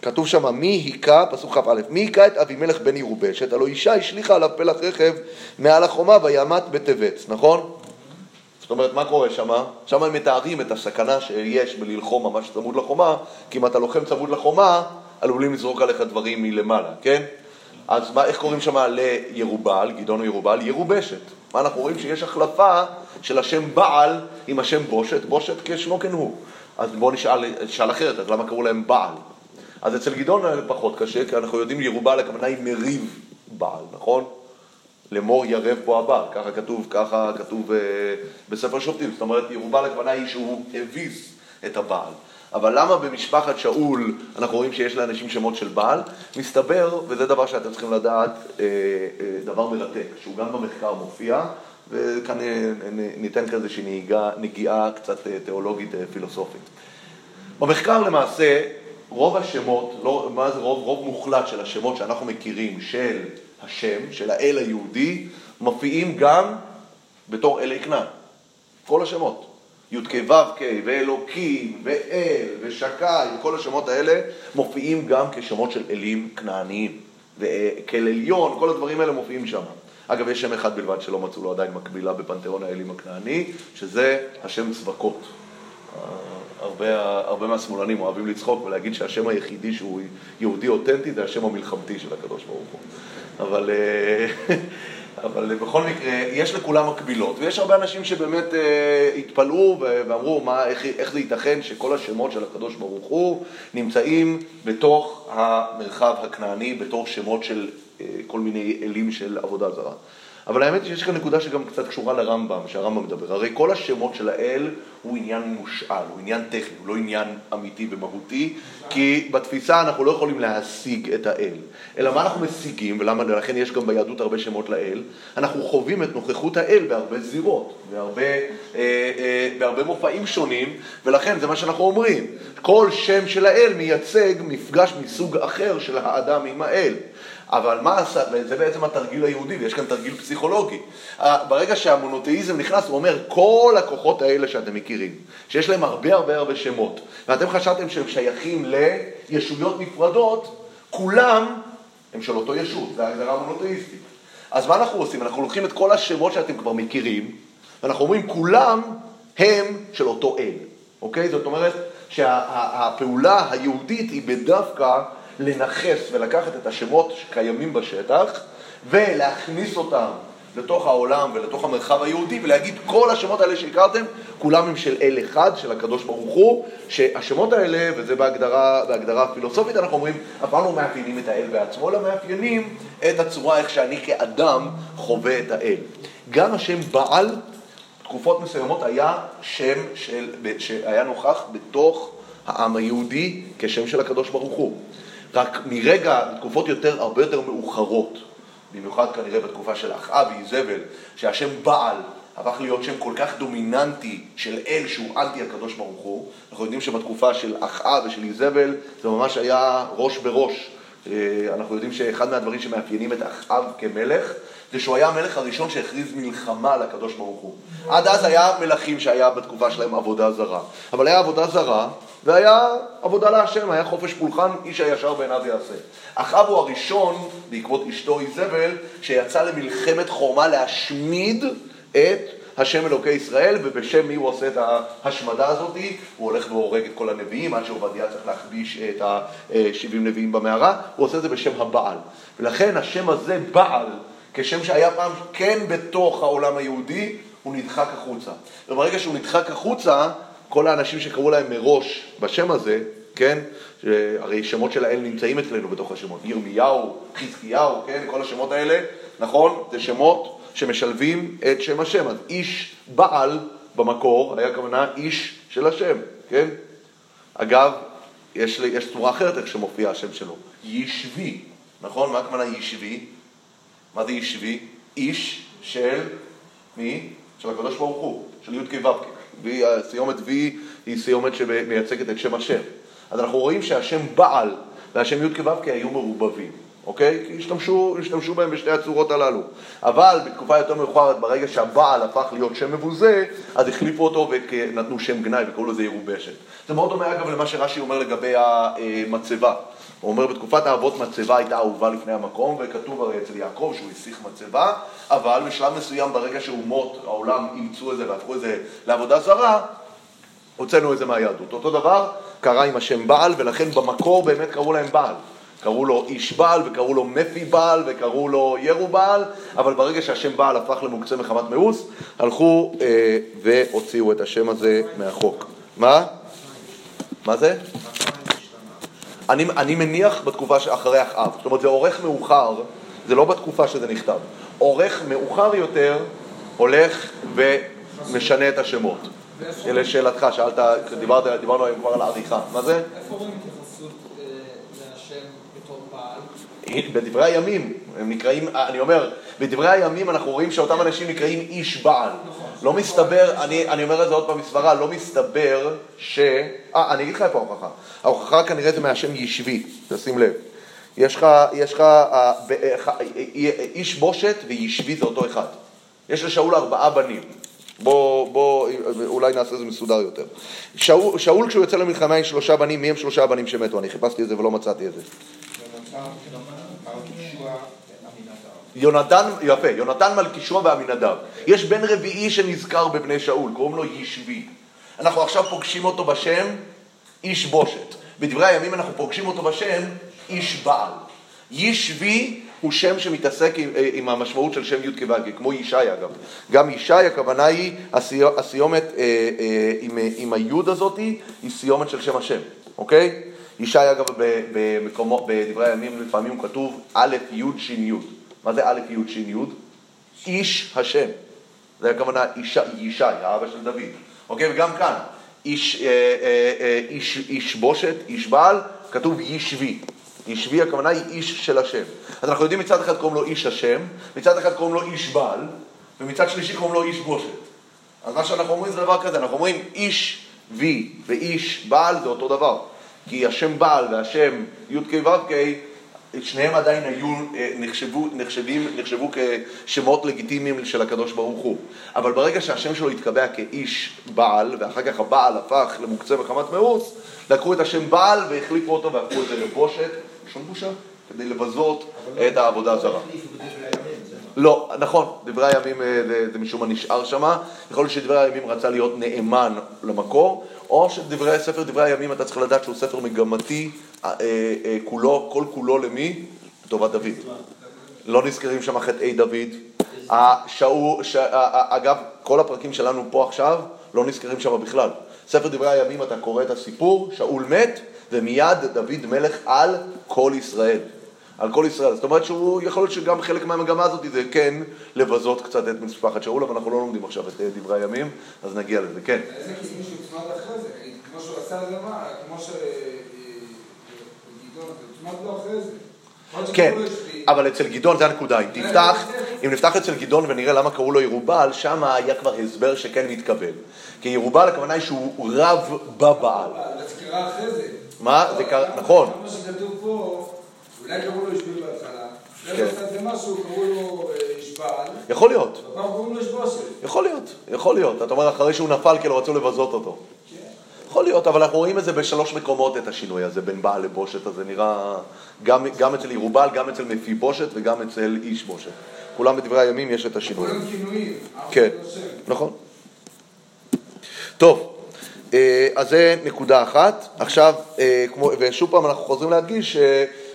כתוב שם, מי היכה, פסוק כ"א, מי היכה את אבימלך בן ירובשת, הלא אישה השליכה עליו פלח רכב מעל החומה וימת בטבץ, נכון? זאת אומרת, מה קורה שם? שם הם מתארים את הסכנה שיש בללחום ממש צמוד לחומה, כי אם אתה לוחם צמוד לחומה, עלולים לזרוק עליך דברים מלמעלה, כן? אז מה, איך קוראים שם לירובל, גדעון ירובל? ירובשת. מה אנחנו רואים? שיש החלפה של השם בעל עם השם בושת, בושת כשמו כן הוא. אז בואו נשאל, נשאל אחרת, אז למה קראו להם בעל? אז אצל גדעון פחות קשה, כי אנחנו יודעים ירובל הכוונה היא מריב בעל, נכון? לאמור ירב בו הבעל, ככה כתוב, ככה כתוב uh, בספר שופטים, זאת אומרת ירובל הכוונה היא שהוא הביס את הבעל. אבל למה במשפחת שאול אנחנו רואים שיש לאנשים שמות של בעל? מסתבר, וזה דבר שאתם צריכים לדעת, אה, אה, דבר מרתק, שהוא גם במחקר מופיע, וכאן ניתן כאן איזושהי נגיעה קצת תיאולוגית פילוסופית. במחקר למעשה רוב השמות, לא, מה זה רוב, רוב מוחלט של השמות שאנחנו מכירים של השם, של האל היהודי, מופיעים גם בתור אלי כנען. כל השמות. י"ק ו"ק ואלוקים ואל ושקי וכל השמות האלה מופיעים גם כשמות של אלים כנעניים. וכאל עליון, כל הדברים האלה מופיעים שם. אגב, יש שם אחד בלבד שלא מצאו לו עדיין מקבילה בפנתיאון האלים הכנעני, שזה השם צבקות. הרבה, הרבה מהשמאלנים אוהבים לצחוק ולהגיד שהשם היחידי שהוא יהודי אותנטי זה השם המלחמתי של הקדוש ברוך הוא. אבל, אה, אבל בכל מקרה, יש לכולם מקבילות, ויש הרבה אנשים שבאמת אה, התפלאו ואמרו מה, איך, איך זה ייתכן שכל השמות של הקדוש ברוך הוא נמצאים בתוך המרחב הכנעני, בתור שמות של אה, כל מיני אלים של עבודה זרה. אבל האמת היא שיש כאן נקודה שגם קצת קשורה לרמב"ם, שהרמב"ם מדבר. הרי כל השמות של האל הוא עניין מושאל, הוא עניין טכני, הוא לא עניין אמיתי ומהותי, כי בתפיסה אנחנו לא יכולים להשיג את האל. אלא מה אנחנו משיגים, ולכן יש גם ביהדות הרבה שמות לאל, אנחנו חווים את נוכחות האל בהרבה זירות, בהרבה, אה, אה, בהרבה מופעים שונים, ולכן זה מה שאנחנו אומרים. כל שם של האל מייצג מפגש מסוג אחר של האדם עם האל. אבל מה עשה, וזה בעצם התרגיל היהודי, ויש כאן תרגיל פסיכולוגי. ברגע שהמונותאיזם נכנס, הוא אומר, כל הכוחות האלה שאתם מכירים, שיש להם הרבה הרבה הרבה שמות, ואתם חשבתם שהם שייכים לישויות נפרדות, כולם הם של אותו ישות, זו ההגדרה המונותאיסטית. אז מה אנחנו עושים? אנחנו לוקחים את כל השמות שאתם כבר מכירים, ואנחנו אומרים, כולם הם של אותו אל, אוקיי? זאת אומרת שהפעולה היהודית היא בדווקא לנכס ולקחת את השמות שקיימים בשטח ולהכניס אותם לתוך העולם ולתוך המרחב היהודי ולהגיד כל השמות האלה שהכרתם, כולם הם של אל אחד, של הקדוש ברוך הוא, שהשמות האלה, וזה בהגדרה, בהגדרה הפילוסופית, אנחנו אומרים, אף פעם לא מאפיינים את האל בעצמו, אלא מאפיינים את הצורה איך שאני כאדם חווה את האל. גם השם בעל, תקופות מסוימות היה שם של, שהיה נוכח בתוך העם היהודי כשם של הקדוש ברוך הוא. רק מרגע, בתקופות יותר, הרבה יותר מאוחרות, במיוחד כנראה בתקופה של אחאב ואיזבל, שהשם בעל הפך להיות שם כל כך דומיננטי של אל שהוא אנטי הקדוש ברוך הוא. אנחנו יודעים שבתקופה של אחאב ושל איזבל זה ממש היה ראש בראש. אה, אנחנו יודעים שאחד מהדברים שמאפיינים את אחאב כמלך זה שהוא היה המלך הראשון שהכריז מלחמה לקדוש ברוך הוא. עד אז היה מלכים שהיה בתקופה שלהם עבודה זרה. אבל היה עבודה זרה, והיה עבודה להשם, היה חופש פולחן, איש הישר בעיניו יעשה. אחאב הוא הראשון, בעקבות אשתו איזבל, שיצא למלחמת חורמה להשמיד את השם אלוקי ישראל, ובשם מי הוא עושה את ההשמדה הזאת? הוא הולך והורג את כל הנביאים, עד שעובדיה צריך להכביש את ה-70 נביאים במערה, הוא עושה את זה בשם הבעל. ולכן השם הזה, בעל, כשם שהיה פעם כן בתוך העולם היהודי, הוא נדחק החוצה. וברגע שהוא נדחק החוצה, כל האנשים שקראו להם מראש בשם הזה, כן? הרי שמות של האל נמצאים אצלנו בתוך השמות. ירמיהו, חזקיהו, כן? כל השמות האלה, נכון? זה שמות שמשלבים את שם השם. אז איש בעל במקור היה כוונה איש של השם, כן? אגב, יש, יש צורה אחרת איך שמופיע השם שלו. ישבי, נכון? מה הכוונה ישבי? מה זה ישבי? איש של מי? של הקדוש ברוך הוא, של י"ק ו"ק. סיומת V היא סיומת שמייצגת את שם השם. אז אנחנו רואים שהשם בעל והשם י' כו' היו מרובבים, אוקיי? כי השתמשו, השתמשו בהם בשתי הצורות הללו. אבל בתקופה יותר מאוחרת, ברגע שהבעל הפך להיות שם מבוזה, אז החליפו אותו ונתנו שם גנאי וקראו לזה ירובשת. זה מאוד דומה אגב למה שרש"י אומר לגבי המצבה. הוא אומר בתקופת האבות מצבה הייתה אהובה לפני המקום, וכתוב הרי אצל יעקב שהוא הסיך מצבה, אבל בשלב מסוים ברגע שאומות העולם אימצו את זה והפכו את זה לעבודה זרה, הוצאנו את זה מהיהדות. אותו דבר קרה עם השם בעל, ולכן במקור באמת קראו להם בעל. קראו לו איש בעל, וקראו לו מפי בעל, וקראו לו ירו בעל, אבל ברגע שהשם בעל הפך למוקצה מחמת מאוס, הלכו אה, והוציאו את השם הזה מהחוק. מה? מה זה? אני, אני מניח בתקופה שאחרי אחאב. זאת אומרת, זה עורך מאוחר, זה לא בתקופה שזה נכתב. עורך מאוחר יותר הולך ומשנה את השמות. לשאלתך, שאלת, דיברת, דיברנו היום כבר על העריכה. מה זה? איפה רואים התייחסות אה, להשם בתור בעל? בדברי הימים, הם נקראים, אני אומר, בדברי הימים אנחנו רואים שאותם אנשים נקראים איש בעל. לא מסתבר, אני, אני אומר את זה עוד פעם בסברה, לא מסתבר ש... אה, אני אגיד לך איפה ההוכחה. ההוכחה כנראה זה מהשם ישבי, תשים לב. יש לך, יש לך אה, אה, אה, איש בושת וישבי זה אותו אחד. יש לשאול ארבעה בנים. בוא, בוא, אולי נעשה את זה מסודר יותר. שאול, שאול כשהוא יוצא למלחמה עם שלושה בנים, מי הם שלושה הבנים שמתו? אני חיפשתי את זה ולא מצאתי את זה. יונתן, יפה, יונתן מלכישוע ועמינדב. יש בן רביעי שנזכר בבני שאול, קוראים לו ישבי. אנחנו עכשיו פוגשים אותו בשם איש בושת. בדברי הימים אנחנו פוגשים אותו בשם איש בעל. ישבי הוא שם שמתעסק עם, אה, עם המשמעות של שם י' כו', כמו ישי אגב. גם ישי הכוונה היא, הסיו- הסיומת אה, אה, עם, אה, עם היוד הזאתי, היא סיומת של שם השם, אוקיי? ישי אגב במקומו, בדברי הימים לפעמים כתוב א' י' ש' י'. מה זה א' י' ש' י'? איש השם. זה הכוונה איש, ישי, האבא של דוד. אוקיי? וגם כאן, איש, אה, אה, אה, איש, איש בושת, איש בעל, כתוב ישבי. ישבי הכוונה היא איש של השם. אז אנחנו יודעים מצד אחד קוראים לו איש השם, מצד אחד קוראים לו איש בעל, ומצד שלישי קוראים לו איש בושת. אז מה שאנחנו אומרים זה דבר כזה, אנחנו אומרים איש וי ואיש בעל זה אותו דבר. כי השם בעל והשם י"ק ו"ק, שניהם עדיין היו, אה, נחשבו, נחשבים, נחשבו כשמות לגיטימיים של הקדוש ברוך הוא. אבל ברגע שהשם שלו התקבע כאיש בעל, ואחר כך הבעל הפך למוקצה מחמת מאוס, לקחו את השם בעל והחליפו אותו והפכו את זה לבושת, שום בושה, כדי לבזות את העבודה הזרה. לא, נכון, דברי הימים אה, זה, משום מה נשאר שמה, יכול להיות שדברי הימים רצה להיות נאמן למקור, או שדברי ספר דברי הימים אתה צריך לדעת שהוא ספר מגמתי, אה, אה, כולו, כל כולו למי? לטובת דוד. לא נזכרים שם חטאי דוד. השאול, ש... אגב, כל הפרקים שלנו פה עכשיו לא נזכרים שם בכלל. ספר דברי הימים אתה קורא את הסיפור, שאול מת, ומיד דוד מלך על כל ישראל. על כל ישראל. זאת אומרת שהוא, יכול להיות שגם חלק מהמגמה הזאת זה כן לבזות קצת את משפחת שאול, אבל אנחנו לא לומדים עכשיו את אה, דברי הימים, אז נגיע לזה, כן. איזה כיסוי שהוצמד אחרי זה, כמו שהוא עשה את זה, מה, כמו ש... גדעון, זה הוצמד לו אחרי זה. כן. אבל אצל גדעון זה הנקודה, אם תפתח, אם נפתח אצל גדעון ונראה למה קראו לו ירובעל, שם היה כבר הסבר שכן מתקבל. כי ירובעל הכוונה היא שהוא רב בבעל. זה קרה אחרי זה. מה? זה קרה, נכון. מה שכתוב פה, אולי קראו לו ישבי בהתחלה, אחרי כן. קראו לו אה, ישבעל, יכול להיות, והפעם קוראים לו ישבושת. יכול להיות, יכול להיות. אתה אומר אחרי שהוא נפל כי לא רצו לבזות אותו. יכול להיות, אבל אנחנו רואים את זה בשלוש מקומות, את השינוי הזה בין בעל לבושת, אז זה נראה גם, גם אצל ירובעל, גם אצל מפיבושת וגם אצל איש בושת. כולם בדברי הימים יש את השינוי. כולם כינויים. כן, לא. נכון. טוב, אה, אז זה נקודה אחת. עכשיו, אה, כמו, ושוב פעם אנחנו חוזרים להדגיש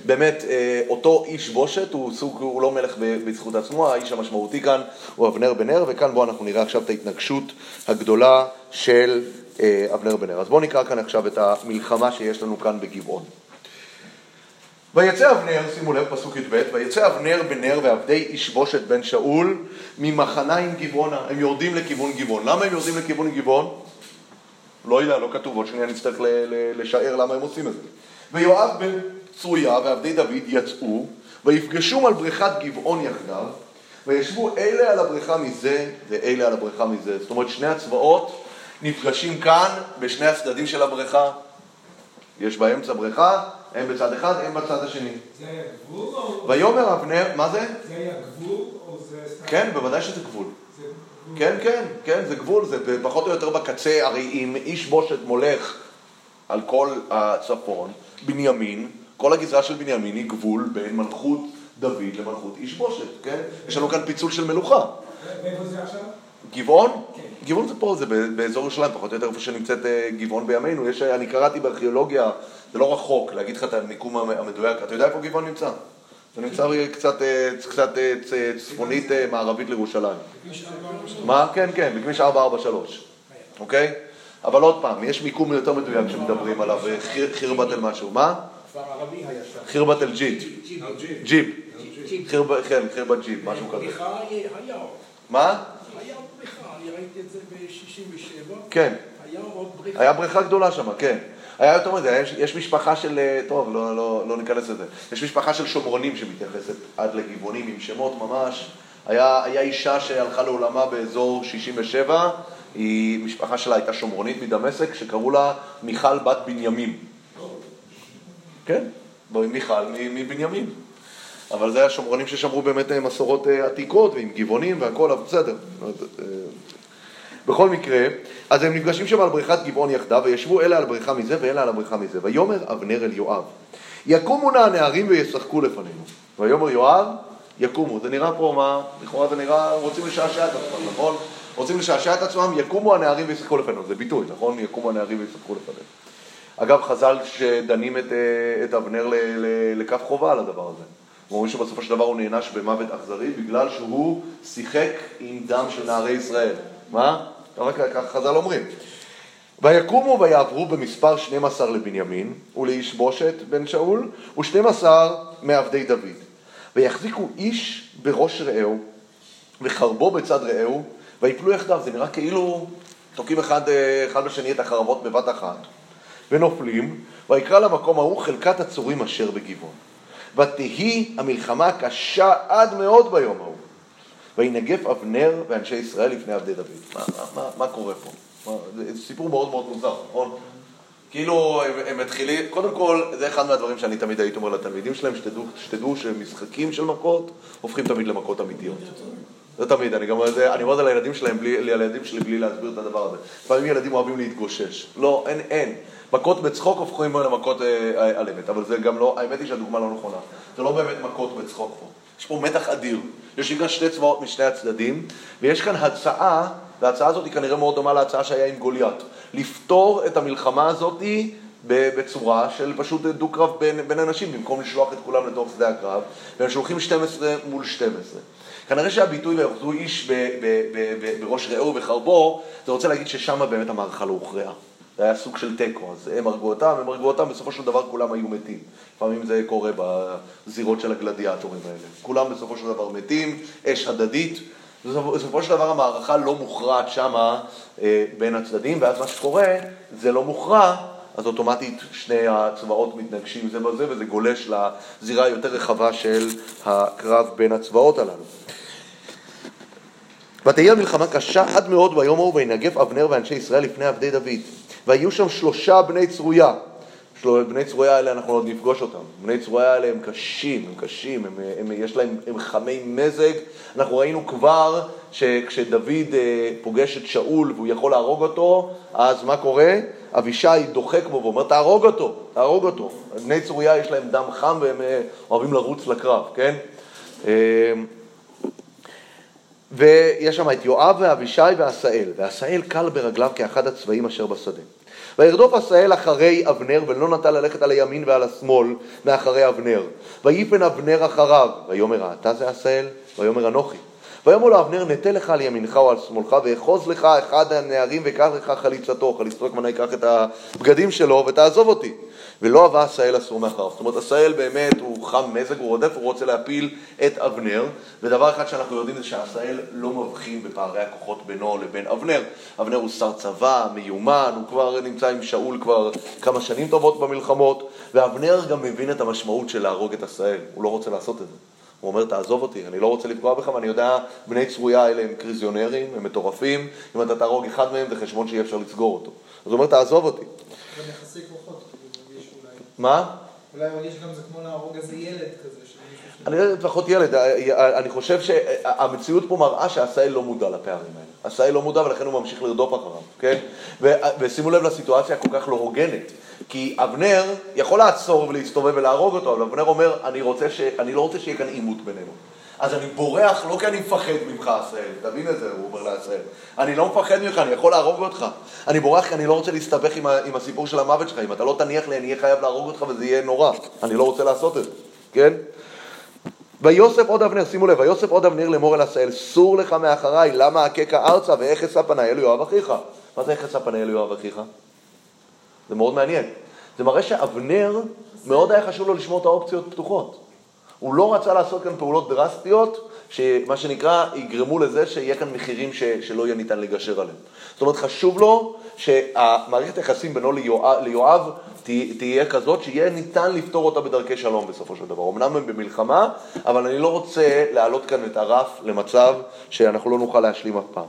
שבאמת אה, אותו איש בושת הוא סוג, הוא לא מלך בזכות עצמו, האיש המשמעותי כאן הוא אבנר בן נר, וכאן בואו אנחנו נראה עכשיו את ההתנגשות הגדולה של אה, אבנר בן נר. אז בואו נקרא כאן עכשיו את המלחמה שיש לנו כאן בגבעון. ויצא אבנר, שימו לב, פסוק י"ב, ויצא אבנר בן נר ועבדי איש בושת בן שאול ממחניים גבעונה. הם יורדים לכיוון גבעון. למה הם יורדים לכיוון גבעון? לא יודע, לא כתוב, עוד שניה נצטרך לשער למה הם עושים את זה. ויואב בן צרויה ועבדי דוד יצאו, ויפגשום על בריכת גבעון יחדיו, וישבו אלה על הבריכה מזה ואלה על הבריכה מזה. זאת אומרת, שני הצבאות נפגשים כאן בשני הצדדים של הבריכה. יש באמצע בריכה, הם בצד אחד, הם בצד השני. זה היה גבול או... ויאמר אבנר, מה זה? זה היה גבול או זה. כן, בוודאי שזה גבול. זה גבול. כן, כן, כן, זה גבול, זה פחות או יותר בקצה, הרי אם איש בושת מולך על כל הצפון, בנימין, כל הגזרה של בנימין היא גבול בין מלכות דוד למלכות איש בושת, כן? יש לנו כאן פיצול של מלוכה. ואיפה זה עכשיו? גבעון? גבעון זה פה, זה באזור ירושלים, פחות או יותר איפה שנמצאת אה, גבעון בימינו. יש, אני קראתי בארכיאולוגיה, זה לא רחוק, להגיד לך את המיקום המ- המדויק. אתה יודע איפה גבעון נמצא? זה נמצא קצת, אה, קצת אה, צפונית מערבית לירושלים. מה? כן, כן, בכביש 443, אוקיי? אבל עוד פעם, יש מיקום יותר מדויק שמדברים עליו, חיר- חירבת אל משהו. מה? כפר ערבי היה שם. חירבת אל ג'יפ. ג'יפ. חירב- כן, חירבת ג'יפ, משהו כזה. מה? היה בריכה, אני ראיתי את זה ב-67, כן. היה עוד בריכה. היה בריכה גדולה שם, כן. היה יותר מזה, יש, יש משפחה של, אה, טוב, לא, לא, לא ניכנס לזה, יש משפחה של שומרונים שמתייחסת עד לגבעונים עם שמות ממש היה, היה אישה שהלכה לעולמה באזור 67, היא, משפחה שלה הייתה שומרונית מדמשק, שקראו לה מיכל בת בנימין. כן, בואי מיכל מבנימין. אבל זה היה שומרונים ששמרו באמת אה, מסורות אה, עתיקות ועם גבעונים והכל, אבל בסדר. בכל מקרה, אז הם נפגשים שם על בריכת גבעון יחדיו, וישבו אלה על בריכה מזה ואלה על הבריכה מזה. ויאמר אבנר אל יואב, יקומו נא הנערים וישחקו לפנינו. ויאמר יואב, יקומו. זה נראה פה מה, לכאורה זה נראה, רוצים לשעשע את עצמם, נכון? רוצים לשעשע את עצמם, יקומו הנערים וישחקו לפנינו. זה ביטוי, נכון? יקומו הנערים וישחקו לפנינו. אגב, חז"ל שדנים את, אה, את אבנר לכף חובה על הדבר הזה. אומרים שבסופו של דבר הוא נענש במוות אכזרי בגלל שהוא שיחק עם דם של נערי ישראל. מה? ככה חז"ל אומרים. ויקומו ויעברו במספר 12 לבנימין ולאיש בושת בן שאול ו-12 מעבדי דוד. ויחזיקו איש בראש רעהו וחרבו בצד רעהו ויפלו יחדיו. זה נראה כאילו תוקעים אחד, אה, אחד בשני את החרבות בבת אחת ונופלים ויקרא למקום ההוא חלקת הצורים אשר בגבעון. ותהי המלחמה קשה עד מאוד ביום ההוא. וינגף אבנר ואנשי ישראל לפני עבדי דוד. מה, מה, מה, מה קורה פה? מה, זה סיפור מאוד מאוד מוזר, נכון? כאילו הם, הם מתחילים, קודם כל, זה אחד מהדברים שאני תמיד הייתי אומר לתלמידים שלהם, שתדעו, שתדעו שמשחקים של מכות הופכים תמיד למכות אמיתיות. זה תמיד, אני גם זה, אני אומר את זה לילדים שלהם, בלי, לילדים שלי בלי להסביר את הדבר הזה. לפעמים ילדים אוהבים להתגושש. לא, אין, אין. מכות בצחוק הופכים למכות אה, על אמת, אבל זה גם לא, האמת היא שהדוגמה לא נכונה. זה לא באמת מכות בצחוק פה. יש פה מתח אדיר. יש כאן שתי צבאות משני הצדדים, ויש כאן הצעה, וההצעה הזאת היא כנראה מאוד דומה להצעה שהיה עם גוליית. לפתור את המלחמה הזאת בצורה של פשוט דו-קרב בין, בין אנשים, במקום לשלוח את כולם לתוך שדה הקרב, והם שולחים 12 מול 12. כנראה שהביטוי ויאחזו איש בראש רעהו וחרבו, זה רוצה להגיד ששם באמת המערכה לא הוכרעה. זה היה סוג של תיקו, אז הם הרגו אותם, הם הרגו אותם, בסופו של דבר כולם היו מתים. לפעמים זה קורה בזירות של הגלדיאטורים האלה. כולם בסופו של דבר מתים, אש הדדית. בסופו של דבר המערכה לא מוכרעת שמה אה, בין הצדדים, ואז מה שקורה, זה לא מוכרע, אז אוטומטית שני הצבאות מתנגשים זה בזה, וזה גולש לזירה היותר רחבה של הקרב בין הצבאות הללו. ותהי המלחמה קשה עד מאוד ביום ההוא וינגף אבנר ואנשי ישראל לפני עבדי דוד. והיו שם שלושה בני צרויה. בני צרויה האלה, אנחנו עוד נפגוש אותם. בני צרויה האלה הם קשים, הם קשים, הם, הם, יש להם, הם חמי מזג. אנחנו ראינו כבר שכשדוד אה, פוגש את שאול והוא יכול להרוג אותו, אז מה קורה? אבישי דוחק בו ואומר, תהרוג אותו, תהרוג אותו. בני צרויה יש להם דם חם והם אה, אוהבים לרוץ לקרב, כן? אה, ויש שם את יואב ואבישי ועשאל, ועשאל קל ברגליו כאחד הצבאים אשר בשדה. וירדוף עשאל אחרי אבנר, ולא נטה ללכת על הימין ועל השמאל מאחרי אבנר. ויפן אבנר אחריו, ויאמר אתה זה עשאל? ויאמר אנוכי. ויאמר לו אבנר, נטה לך על ימינך או על שמאלך, ואחוז לך אחד הנערים וקח לך חליצתו. חליצתו הכוונה ייקח את הבגדים שלו ותעזוב אותי. ולא אבה עשאל אסור מאחריו. זאת אומרת, עשאל באמת הוא חם מזג, הוא רודף, הוא רוצה להפיל את אבנר, ודבר אחד שאנחנו יודעים זה שעשאל לא מבחין בפערי הכוחות בינו לבין אבנר. אבנר הוא שר צבא, מיומן, הוא כבר נמצא עם שאול כבר כמה שנים טובות במלחמות, ואבנר גם מבין את המשמעות של להרוג את עשאל, הוא לא רוצה לעשות את זה. הוא אומר, תעזוב אותי, אני לא רוצה לפגוע בך, ואני יודע, בני צרויה האלה הם קריזיונרים, הם מטורפים, אם אתה תהרוג אחד מהם זה חשבון שאי אפשר לסגור אותו. אז הוא אומר, תעזוב אותי. גם יחסי כוחות. מה? אולי מרגיש גם זה כמו להרוג איזה ילד כזה. אני לא יודע לפחות ילד, אני חושב שהמציאות פה מראה שעשאל לא מודע לפערים האלה. עשאל לא מודע ולכן הוא ממשיך לרדוף אחריו, כן? ושימו לב לסיטואציה הכל כך לא הוגנת. כי אבנר יכול לעצור ולהסתובב ולהרוג אותו, אבל אבנר אומר, אני, רוצה ש... אני לא רוצה שיהיה כאן עימות בינינו. אז אני בורח לא כי אני מפחד ממך, עשהאל, תבין את זה, הוא אומר לעשהאל. אני לא מפחד ממך, אני יכול להרוג אותך. אני בורח כי אני לא רוצה להסתבך עם. עם הסיפור של המוות שלך. אם אתה לא תניח לי, אני אהיה חייב להרוג אותך וזה יהיה נורא. אני לא רוצה לעשות את זה, כן? ויוסף עוד אבנר, שימו לב, ויוסף עוד אבנר לאמור אל עשהאל, סור לך מאחריי, למה אככה ארצה ואיך אשא פניי אל יואב אחיך? מה זה איך אשא פניי אל יואב אחיך? זה מאוד מעניין. זה מראה שאבנר, מאוד היה חשוב לו לשמור את האופציות פתוחות. הוא לא רצה לעשות כאן פעולות דרסטיות, שמה שנקרא, יגרמו לזה שיהיה כאן מחירים ש, שלא יהיה ניתן לגשר עליהם. זאת אומרת, חשוב לו שהמערכת היחסים בינו ליואב, ליואב תהיה כזאת שיהיה ניתן לפתור אותה בדרכי שלום בסופו של דבר. אמנם הם במלחמה, אבל אני לא רוצה להעלות כאן את הרף למצב שאנחנו לא נוכל להשלים אף פעם.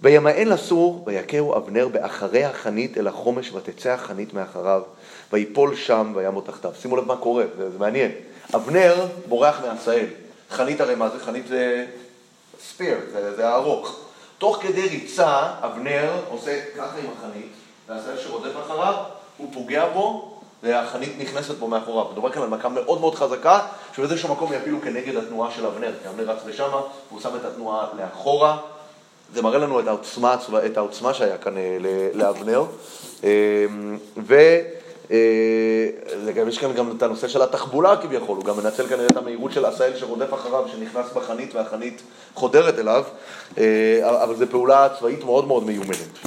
וימאן לסור, ויכהו אבנר באחרי החנית אל החומש, ותצא החנית מאחריו, ויפול שם וימות תחתיו. שימו לב מה קורה, זה, זה מעניין. אבנר בורח מעשהאל. חנית הרי מה זה? חנית זה ספיר, זה, זה הארוך. תוך כדי ריצה, אבנר עושה ככה עם החנית, והעשהאל שרודף אחריו, הוא פוגע בו, והחנית נכנסת בו מאחוריו. מדובר כאן על מכה מאוד מאוד חזקה, שבאיזשהו מקום יפילו כנגד התנועה של אבנר, כי אבנר רץ לשם, והוא שם את התנועה לאחורה. זה מראה לנו את העוצמה, את העוצמה שהיה כאן אה, לאבנר. אה, ו... אה, גם, יש כאן גם את הנושא של התחבולה כביכול, הוא גם מנצל כנראה את המהירות של עשהאל שרודף אחריו, שנכנס בחנית והחנית חודרת אליו, אבל זו פעולה צבאית מאוד מאוד מיומנת.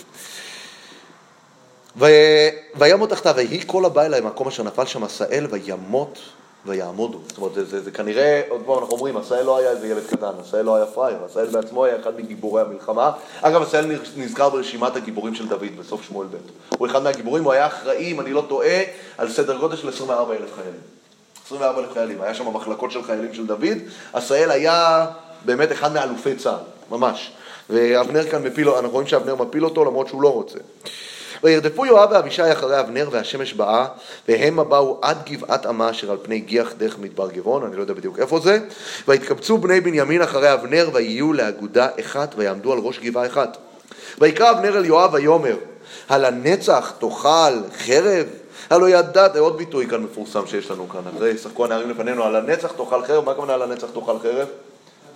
וימות תחתיו, ויהי כל הבא אליי מקום אשר נפל שם עשאל, וימות ויעמודו. זאת אומרת, זה, זה, זה כנראה, עוד פעם אנחנו אומרים, עשאל לא היה איזה ילד קטן, עשאל לא היה פראייר, עשאל בעצמו היה אחד מגיבורי המלחמה. אגב, עשאל נזכר ברשימת הגיבורים של דוד בסוף שמואל ב'. הוא אחד מהגיבורים, הוא היה אחראי, אם אני לא טועה, על סדר גודל של 24 אלף חיילים. 24 אלף חיילים, היה שם מחלקות של חיילים של דוד. עשאל היה באמת אחד מאלופי צה"ל, ממש. ואבנר כאן מפיל, אנחנו רואים שאבנר מפיל אותו למרות שהוא לא רוצה. וירדפו יואב ואבישי אחרי אבנר והשמש באה, והם באו עד גבעת עמה אשר על פני גיח דרך מדבר גבעון, אני לא יודע בדיוק איפה זה, ויתקבצו בני בנימין אחרי אבנר ויהיו לאגודה אחת ויעמדו על ראש גבעה אחת. ויקרא אבנר אל יואב ויאמר, הלנצח תאכל חרב? הלא ידעת, עוד ביטוי כאן מפורסם שיש לנו כאן, אחרי ישחקו הנערים לפנינו, על הנצח תאכל חרב, מה הכוונה על הנצח תאכל חרב?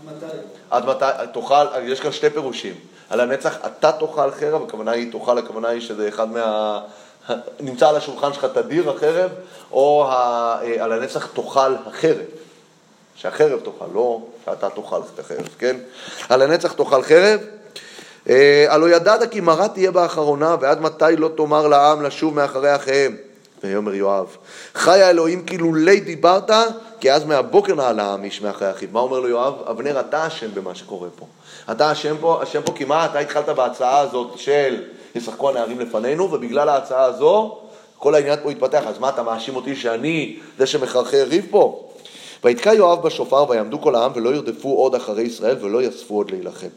מתי? עד מתי, תאכל, יש כאן שתי פירושים. על הנצח אתה תאכל חרב, הכוונה היא תאכל, הכוונה היא שזה אחד מה... נמצא על השולחן שלך תדיר החרב, או ה... על הנצח תאכל החרב. שהחרב תאכל, לא שאתה תאכל את החרב, כן? על הנצח תאכל חרב. אה, הלא ידעת כי מרה תהיה באחרונה, ועד מתי לא תאמר לעם לשוב מאחרי אחיהם. ויאמר יואב, חי האלוהים כי לולי דיברת, כי אז מהבוקר נעלה העם איש מאחרי אחיו. מה אומר לו יואב? אבנר, אתה אשם במה שקורה פה. אתה אשם פה, אשם פה כי מה? אתה התחלת בהצעה הזאת של ישחקו הנערים לפנינו, ובגלל ההצעה הזו, כל העניין פה התפתח. אז מה, אתה מאשים אותי שאני זה שמחרחר ריב פה? ויתקע יואב בשופר ויעמדו כל העם ולא ירדפו עוד אחרי ישראל ולא יאספו עוד להילחם.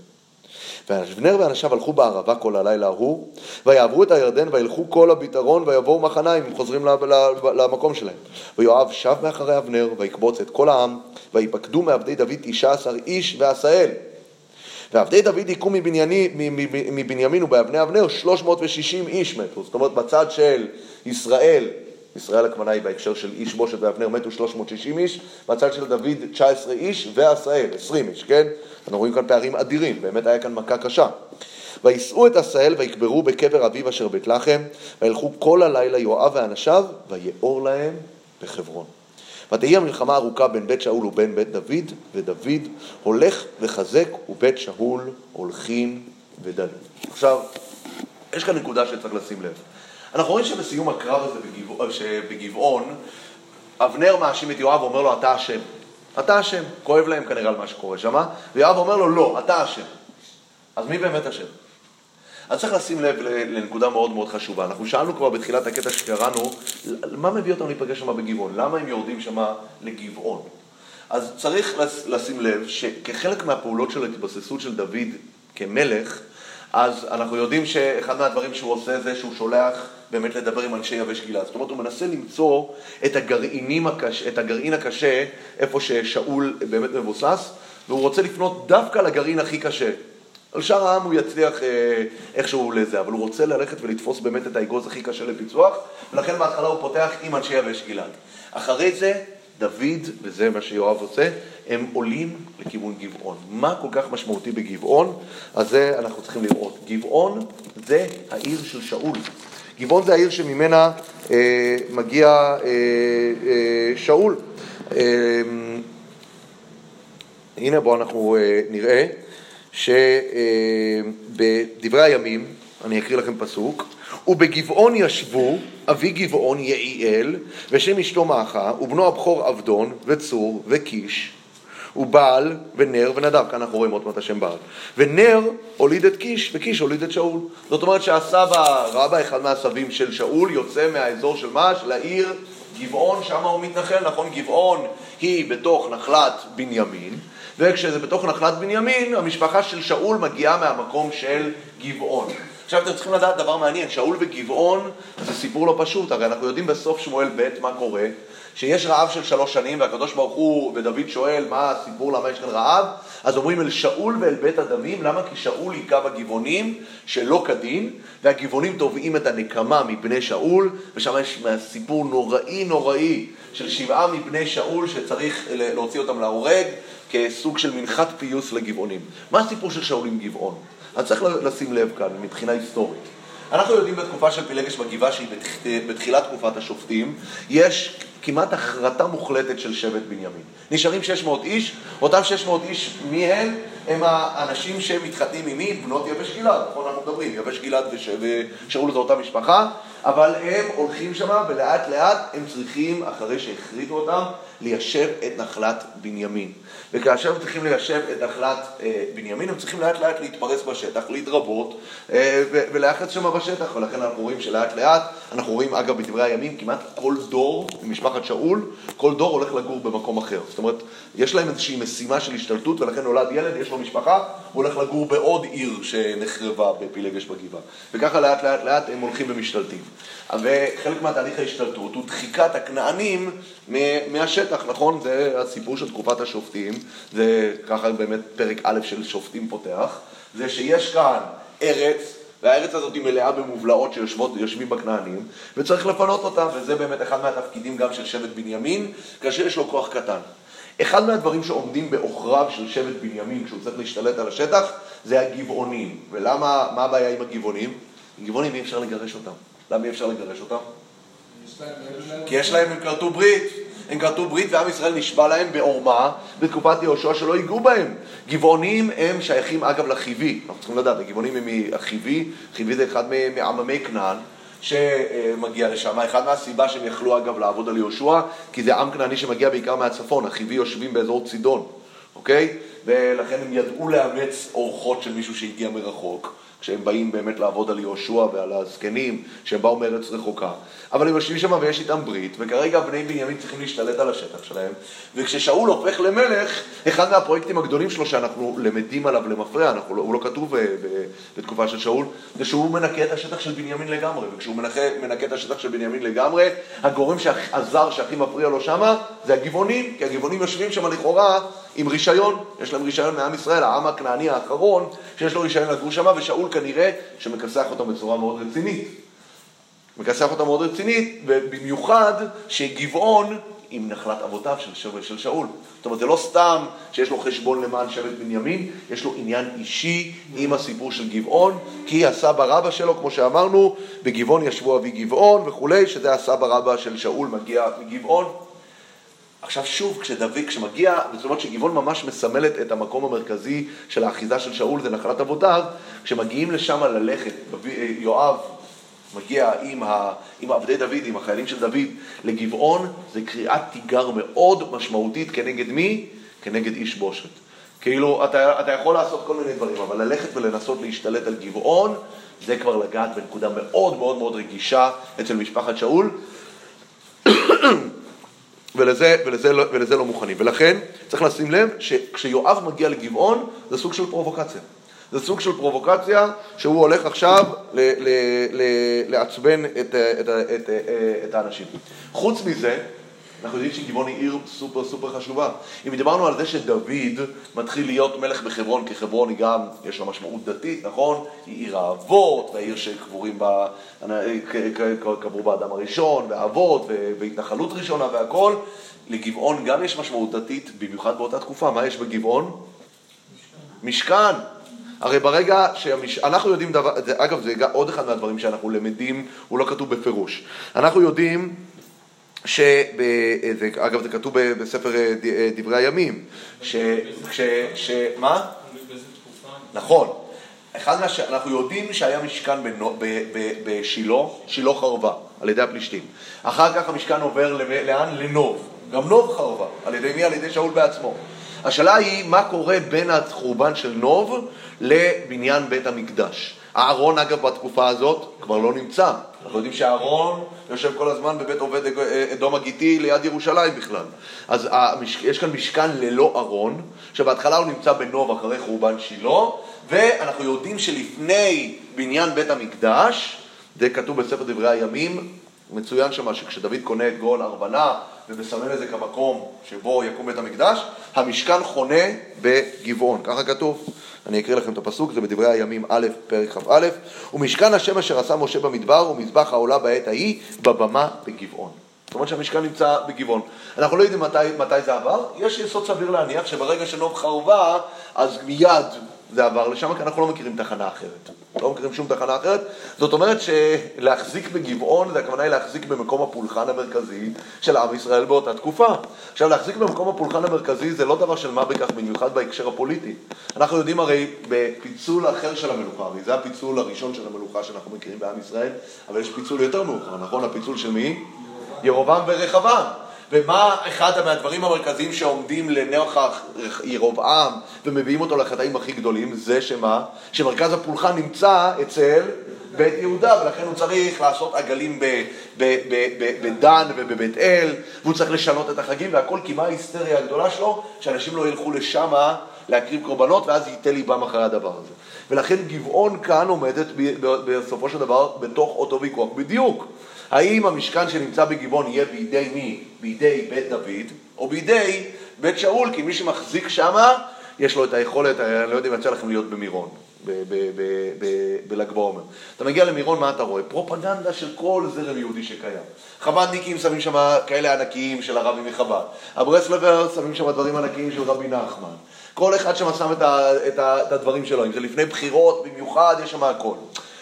ואבנר ואנשיו הלכו בערבה כל הלילה ההוא, ויעברו את הירדן וילכו כל הביטרון ויבואו מחניים, הם חוזרים למקום שלהם. ויואב שב מאחרי אבנר ויקבוץ את כל העם, ויפקדו מעבדי דוד תשע עשר איש ועשאל. ועבדי דוד היכו מבנימין ובאבני אבנר 360 איש מתו. זאת אומרת, בצד של ישראל, ישראל היא בהקשר של איש בושת ואבנר מתו 360 איש, בצד של דוד 19 איש ועשאל 20 איש, כן? אנחנו רואים כאן פערים אדירים, באמת היה כאן מכה קשה. ויישאו את עשאל ויקברו בקבר אביו אשר בית לחם, וילכו כל הלילה יואב ואנשיו, ויאור להם בחברון. ותהי המלחמה ארוכה בין בית שאול ובין בית דוד, ודוד הולך וחזק, ובית שאול הולכים ודלים. עכשיו, יש כאן נקודה שצריך לשים לב. אנחנו רואים שבסיום הקרב הזה בגבע... שבגבעון, אבנר מאשים את יואב ואומר לו, אתה אשם. אתה אשם. כואב להם כנראה על מה שקורה שם, ויואב אומר לו, לא, אתה אשם. אז מי באמת אשם? אז צריך לשים לב לנקודה מאוד מאוד חשובה. אנחנו שאלנו כבר בתחילת הקטע שקראנו, מה מביא אותם להיפגש שם בגבעון? למה הם יורדים שם לגבעון? אז צריך לשים לב שכחלק מהפעולות של ההתבססות של דוד כמלך, אז אנחנו יודעים שאחד מהדברים שהוא עושה זה שהוא שולח באמת לדבר עם אנשי יבש גלעד. זאת אומרת, הוא מנסה למצוא את, הקש, את הגרעין הקשה, איפה ששאול באמת מבוסס, והוא רוצה לפנות דווקא לגרעין הכי קשה. על שאר העם הוא יצליח אה, איכשהו לזה, אבל הוא רוצה ללכת ולתפוס באמת את האגוז הכי קשה לפיצוח, ולכן בהתחלה הוא פותח עם אנשי יבש גלעד. אחרי זה, דוד, וזה מה שיואב עושה, הם עולים לכיוון גבעון. מה כל כך משמעותי בגבעון? אז זה אנחנו צריכים לראות. גבעון זה העיר של שאול. גבעון זה העיר שממנה אה, מגיע אה, אה, שאול. אה, הנה בואו אנחנו אה, נראה שבדברי הימים, אני אקריא לכם פסוק, ובגבעון ישבו אבי גבעון יעיאל, ושם אשתו מעכה, ובנו הבכור עבדון, וצור, וקיש, ובעל, ונר, ונדב, כאן אנחנו רואים עוד מעט השם בעל. ונר הוליד את קיש, וקיש הוליד את שאול. זאת אומרת שהסבא, רבא, אחד מהסבים של שאול, יוצא מהאזור של מה? של העיר גבעון, שם הוא מתנחל, נכון? גבעון היא בתוך נחלת בנימין, וכשזה בתוך נחלת בנימין, המשפחה של שאול מגיעה מהמקום של גבעון. עכשיו אתם צריכים לדעת דבר מעניין, שאול וגבעון זה סיפור לא פשוט, הרי אנחנו יודעים בסוף שמואל ב' מה קורה, שיש רעב של שלוש שנים והקדוש ברוך הוא ודוד שואל מה הסיפור, למה יש כאן רעב, אז אומרים אל שאול ואל בית הדמים, למה? כי שאול היכה בגבעונים שלא כדין, והגבעונים תובעים את הנקמה מבני שאול, ושם יש סיפור נוראי נוראי של שבעה מבני שאול שצריך להוציא אותם להורג כסוג של מנחת פיוס לגבעונים. מה הסיפור של שאול עם גבעון? אז צריך לשים לב כאן מבחינה היסטורית. אנחנו יודעים בתקופה של פילגש בגבעה שהיא בתחילת תקופת השופטים, יש כמעט החרטה מוחלטת של שבט בנימין. נשארים 600 איש, אותם 600 איש, מי הם? הם האנשים שמתחתנים עם מי? בנות יבש גלעד, נכון אנחנו מדברים, יבש גלעד ושאול זו אותה משפחה, אבל הם הולכים שם ולאט לאט הם צריכים, אחרי שהכריתו אותם, ליישב את נחלת בנימין. וכאשר הם צריכים ליישב את נחלת אה, בנימין, הם צריכים לאט לאט להתפרס בשטח, להתרבות אה, ולאחד שם בשטח, ולכן אנחנו רואים שלאט לאט, אנחנו רואים אגב בדברי הימים, כמעט כל דור ממשפחת שאול, כל דור הולך לגור במקום אחר. זאת אומרת, יש להם איזושהי משימה של השתלטות, ולכן נולד ילד, יש לו משפחה, הוא הולך לגור בעוד עיר שנחרבה בפילגש בגבעה. וככה לאט לאט לאט הם הולכים ומשתלטים. וחלק מהתהליך ההשתלטות הוא דחיקת הכנענים מהשטח, נכון? זה הסיפור של תקופת השופטים, זה ככה באמת פרק א' של שופטים פותח, זה שיש כאן ארץ, והארץ הזאת היא מלאה במובלעות שיושבים בכנענים, וצריך לפנות אותה, וזה באמת אחד מהתפקידים גם של שבט בנימין, כאשר יש לו כוח קטן. אחד מהדברים שעומדים בעוכריו של שבט בנימין כשהוא צריך להשתלט על השטח זה הגבעונים. ולמה, מה הבעיה עם הגבעונים? גבעונים אי אפשר לגרש אותם. למה אי אפשר לגרש אותם? כי יש להם, הם כרתו ברית. הם כרתו ברית ועם ישראל נשבע להם בעורמה בתקופת יהושע שלא ייגעו בהם. גבעונים הם שייכים אגב לחיבי, אנחנו צריכים לדעת, הגבעונים הם מהחיבי, חיבי זה אחד מעממי כנען. שמגיע לשם. אחד מהסיבה שהם יכלו אגב לעבוד על יהושע, כי זה עם כנעני שמגיע בעיקר מהצפון, החיבי יושבים באזור צידון, אוקיי? ולכן הם ידעו לאמץ אורחות של מישהו שהגיע מרחוק. כשהם באים באמת לעבוד על יהושע ועל הזקנים, שהם באו מארץ רחוקה. אבל הם יושבים שם ויש איתם ברית, וכרגע בני בנימין צריכים להשתלט על השטח שלהם, וכששאול הופך למלך, אחד מהפרויקטים הגדולים שלו שאנחנו למדים עליו למפרע, אנחנו, לא- הוא לא כתוב אה, בתקופה של שאול, זה שהוא מנקה את השטח של בנימין לגמרי, וכשהוא מנקה, מנקה את השטח של בנימין לגמרי, הגורם הזר שהכי מפריע לו שמה זה הגבעונים, כי הגבעונים יושבים שם לכאורה עם רישיון, יש להם רישיון מעם ישראל, העם הכנעני האחרון שיש לו רישיון לגור שם, ושאול כנראה שמכסח אותם בצורה מאוד רצינית. מכסח אותם מאוד רצינית, ובמיוחד שגבעון עם נחלת אבותיו של, של, של שאול. זאת אומרת, זה לא סתם שיש לו חשבון למען שבט בנימין, יש לו עניין אישי עם הסיפור של גבעון, כי הסבא רבא שלו, כמו שאמרנו, בגבעון ישבו אבי גבעון וכולי, שזה הסבא רבא של שאול מגיע מגבעון. עכשיו שוב, כשדוד, כשמגיע, זאת אומרת שגבעון ממש מסמלת את המקום המרכזי של האחיזה של שאול, זה נחלת אבותיו, כשמגיעים לשם ללכת, יואב מגיע עם, ה, עם עבדי דוד, עם החיילים של דוד, לגבעון, זה קריאת תיגר מאוד משמעותית כנגד מי? כנגד איש בושת. כאילו, אתה, אתה יכול לעשות כל מיני דברים, אבל ללכת ולנסות להשתלט על גבעון, זה כבר לגעת בנקודה מאוד מאוד מאוד רגישה אצל משפחת שאול. ולזה, ולזה, לא, ולזה לא מוכנים. ולכן צריך לשים לב שכשיואב מגיע לגבעון זה סוג של פרובוקציה. זה סוג של פרובוקציה שהוא הולך עכשיו ל, ל, ל, לעצבן את, את, את, את, את האנשים. חוץ מזה, אנחנו יודעים שגבעון היא עיר סופר סופר חשובה. אם דיברנו על זה שדוד מתחיל להיות מלך בחברון, כי חברון היא גם, יש לה משמעות דתית, נכון? היא עיר האבות, והעיר שקבורים בה, קברו באדם הראשון, והאבות, והתנחלות ראשונה והכל. לגבעון גם יש משמעות דתית, במיוחד באותה תקופה. מה יש בגבעון? משכן. משכן. הרי ברגע שאנחנו יודעים דבר, אגב זה עוד אחד מהדברים שאנחנו למדים, הוא לא כתוב בפירוש. אנחנו יודעים ש... אגב, זה כתוב בספר אה, אה, דברי הימים, ש... ש... ש... מה? נכון. אחד מה שאנחנו יודעים שהיה משכן בשילה, שילה חרבה, על ידי הפלישתים. אחר כך המשכן עובר לאן? לנוב. גם נוב חרבה. על ידי מי? על ידי שאול בעצמו. השאלה היא, מה קורה בין החורבן של נוב לבניין בית המקדש? אהרון, אגב, בתקופה הזאת כבר לא נמצא. אנחנו יודעים שאהרון יושב כל הזמן בבית עובד אדום הגיתי ליד ירושלים בכלל. אז. יש כאן משכן ללא ארון, שבהתחלה הוא נמצא בנוב אחרי חורבן שילה, ואנחנו יודעים שלפני בניין בית המקדש, זה כתוב בספר דברי הימים, מצוין שם שכשדוד קונה את גאון ארבנה ומסמן את זה כמקום שבו יקום בית המקדש, המשכן חונה בגבעון, ככה כתוב. אני אקריא לכם את הפסוק, זה בדברי הימים א', פרק כ"א, ומשכן השם אשר עשה משה במדבר ומזבח העולה בעת ההיא בבמה בגבעון. זאת אומרת שהמשכן נמצא בגבעון. אנחנו לא יודעים מתי, מתי זה עבר, יש יסוד סביר להניח שברגע שנוב חרבה, אז מיד זה עבר לשם, כי אנחנו לא מכירים תחנה אחרת. לא מכירים שום תחנה אחרת. זאת אומרת שלהחזיק בגבעון, זה הכוונה היא להחזיק במקום הפולחן המרכזי של עם ישראל באותה תקופה. עכשיו, להחזיק במקום הפולחן המרכזי זה לא דבר של מה בכך, במיוחד בהקשר הפוליטי. אנחנו יודעים הרי בפיצול אחר של המלוכה, הרי זה הפיצול הראשון של המלוכה שאנחנו מכירים בעם ישראל, אבל יש פיצול יותר מאוחר, נכון? הפיצול של מי? ירובעם ורחבעם. ומה אחד מהדברים המרכזיים שעומדים לנוכח ירובעם ומביאים אותו לחטאים הכי גדולים? זה שמה? שמרכז הפולחן נמצא אצל בית יהודה, ולכן הוא צריך לעשות עגלים בדן ובבית אל, והוא צריך לשנות את החגים, והכל כי מה ההיסטריה הגדולה שלו? שאנשים לא ילכו לשמה להקריב קורבנות, ואז ייתה ליבם אחרי הדבר הזה. ולכן גבעון כאן עומדת בסופו של דבר בתוך אותו ויכוח בדיוק. האם המשכן שנמצא בגבעון יהיה בידי מי? בידי בית דוד, או בידי בית שאול, כי מי שמחזיק שמה, יש לו את היכולת, אני לא יודע אם יצא לכם להיות במירון, בל"ג בעומר. אתה מגיע למירון, מה אתה רואה? פרופגנדה של כל זרם יהודי שקיים. חב"דניקים שמים שם כאלה ענקיים של הרבי מחב"ד. הברסלבר שמים שם דברים ענקיים של רבי נחמן. כל אחד שם שם את הדברים שלו, אם זה לפני בחירות במיוחד, יש שם הכל.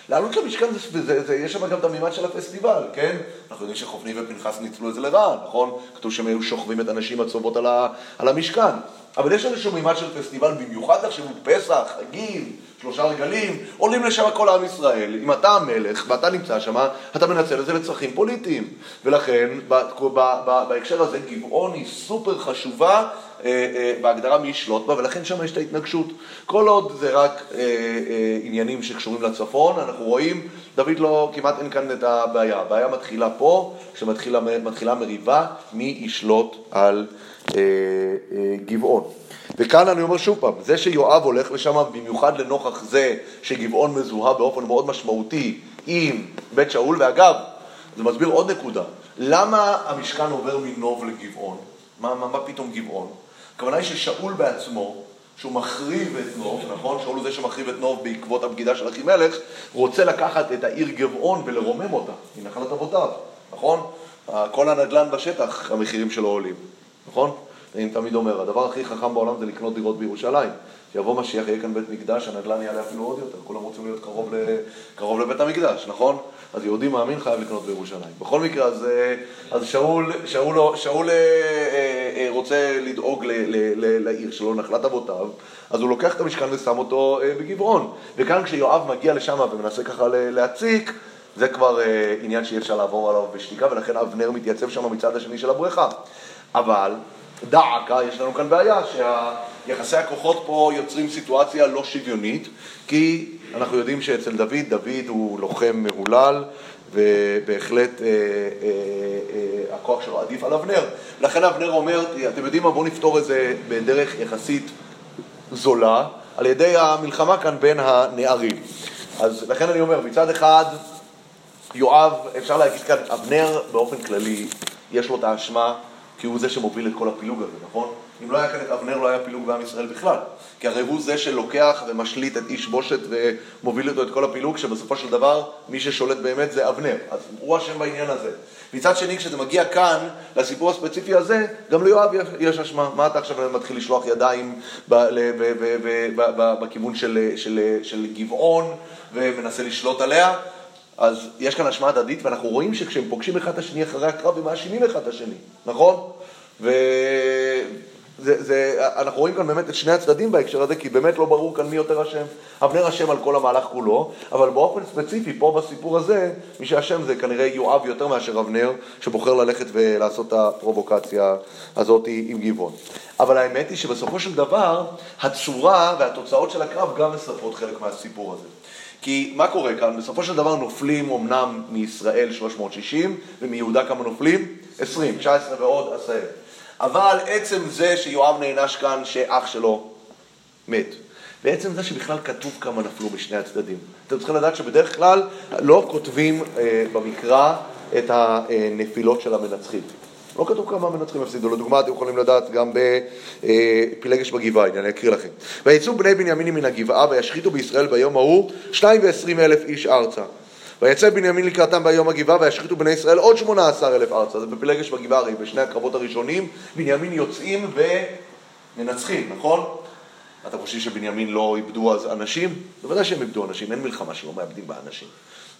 לעלות למשכן, זה, זה, זה, יש שם גם את המימד של הפסטיבל, כן? אנחנו יודעים שחופני ופנחס ניצלו את זה לרעה, נכון? כתוב שהם היו שוכבים את הנשים הצהובות על, ה, על המשכן. אבל יש איזשהו מימד של פסטיבל, במיוחד תחשבו פסח, חגים, שלושה רגלים, עולים לשם כל עם ישראל. אם אתה המלך ואתה נמצא שם, אתה מנצל את זה לצרכים פוליטיים. ולכן, ב, ב, ב, בהקשר הזה, גבעון היא סופר חשובה בהגדרה מי ישלוט בה, ולכן שם יש את ההתנגשות. כל עוד זה רק אה, אה, עניינים שקשורים לצפון, אנחנו רואים, דוד לא, כמעט אין כאן את הבעיה. הבעיה מתחילה פה, כשמתחילה מריבה, מי ישלוט על אה, אה, גבעון. וכאן אני אומר שוב פעם, זה שיואב הולך לשם, במיוחד לנוכח זה שגבעון מזוהה באופן מאוד משמעותי עם בית שאול, ואגב, זה מסביר עוד נקודה, למה המשכן עובר מנוב לגבעון? מה, מה, מה פתאום גבעון? הכוונה היא ששאול בעצמו, שהוא מחריב את נוב, נכון? שאול הוא זה שמחריב את נוב בעקבות הבגידה של אחימלך, רוצה לקחת את העיר גבעון ולרומם אותה, היא נחלת אבותיו, נכון? כל הנדל"ן בשטח, המחירים שלו עולים, נכון? אני תמיד אומר, הדבר הכי חכם בעולם זה לקנות דירות בירושלים. שיבוא משיח, יהיה כאן בית מקדש, הנדל"ן יעלה אפילו עוד יותר, כולם רוצים להיות קרוב, ל... קרוב לבית המקדש, נכון? אז יהודי מאמין חייב לקנות בירושלים. בכל מקרה, אז, אז שאול, שאול, שאול אה, אה, רוצה לדאוג ל, ל, ל, לעיר שלו, נחלת אבותיו, אז הוא לוקח את המשכן ושם אותו אה, בגבעון. וכאן כשיואב מגיע לשם ומנסה ככה להציק, זה כבר אה, עניין שאי אפשר לעבור עליו בשתיקה, ולכן אבנר מתייצב שם מצד השני של הבריכה. אבל דעקה, יש לנו כאן בעיה, שיחסי הכוחות פה יוצרים סיטואציה לא שוויונית, כי אנחנו יודעים שאצל דוד, דוד הוא לוחם מהולל, ובהחלט אה, אה, אה, הכוח שלו עדיף על אבנר. לכן אבנר אומר, אתם יודעים מה, בואו נפתור את זה בדרך יחסית זולה, על ידי המלחמה כאן בין הנערים. אז לכן אני אומר, מצד אחד, יואב, אפשר להגיד כאן, אבנר באופן כללי, יש לו את האשמה כי הוא זה שמוביל את כל הפילוג הזה, נכון? אם לא היה כאן את אבנר, לא היה פילוג בעם ישראל בכלל. כי הרי הוא זה שלוקח ומשליט את איש בושת ומוביל איתו את כל הפילוג, שבסופו של דבר מי ששולט באמת זה אבנר. אז הוא אשם בעניין הזה. מצד שני, כשזה מגיע כאן, לסיפור הספציפי הזה, גם ליואב יש אשמה. מה אתה עכשיו מתחיל לשלוח ידיים בכיוון של, של, של גבעון ומנסה לשלוט עליה? אז יש כאן אשמה הדדית, ואנחנו רואים שכשהם פוגשים אחד את השני אחרי הקרב, הם מאשימים אחד את השני, נכון? ו... זה, זה, אנחנו רואים כאן באמת את שני הצדדים בהקשר הזה, כי באמת לא ברור כאן מי יותר אשם. אבנר אשם על כל המהלך כולו, אבל באופן ספציפי, פה בסיפור הזה, מי שאשם זה כנראה יואב יותר מאשר אבנר, שבוחר ללכת ולעשות את הפרובוקציה הזאת עם גבעון. אבל האמת היא שבסופו של דבר, הצורה והתוצאות של הקרב גם מספרות חלק מהסיפור הזה. כי מה קורה כאן? בסופו של דבר נופלים אמנם מישראל 360, ומיהודה כמה נופלים? 20, 19 ועוד עשרת. אבל עצם זה שיואב נענש כאן שאח שלו מת, ועצם זה שבכלל כתוב כמה נפלו משני הצדדים. אתם צריכים לדעת שבדרך כלל לא כותבים אה, במקרא את הנפילות של המנצחים. לא כתוב כמה מנצחים הפסידו. לדוגמה, אתם יכולים לדעת גם בפילגש בגבעה, אני אקריא לכם. ויצאו בני בנימין מן הגבעה וישחיתו בישראל ביום ההוא שניים ועשרים אלף איש ארצה. ויצא בנימין לקראתם ביום הגבעה וישחיתו בני ישראל עוד שמונה עשר אלף ארצה. זה בפילגש בגבעה, הרי בשני הקרבות הראשונים בנימין יוצאים ומנצחים, נכון? אתה חושב שבנימין לא איבדו אז אנשים? בוודאי שהם איבדו אנשים, אין מלחמה שלא מאבדים באנשים.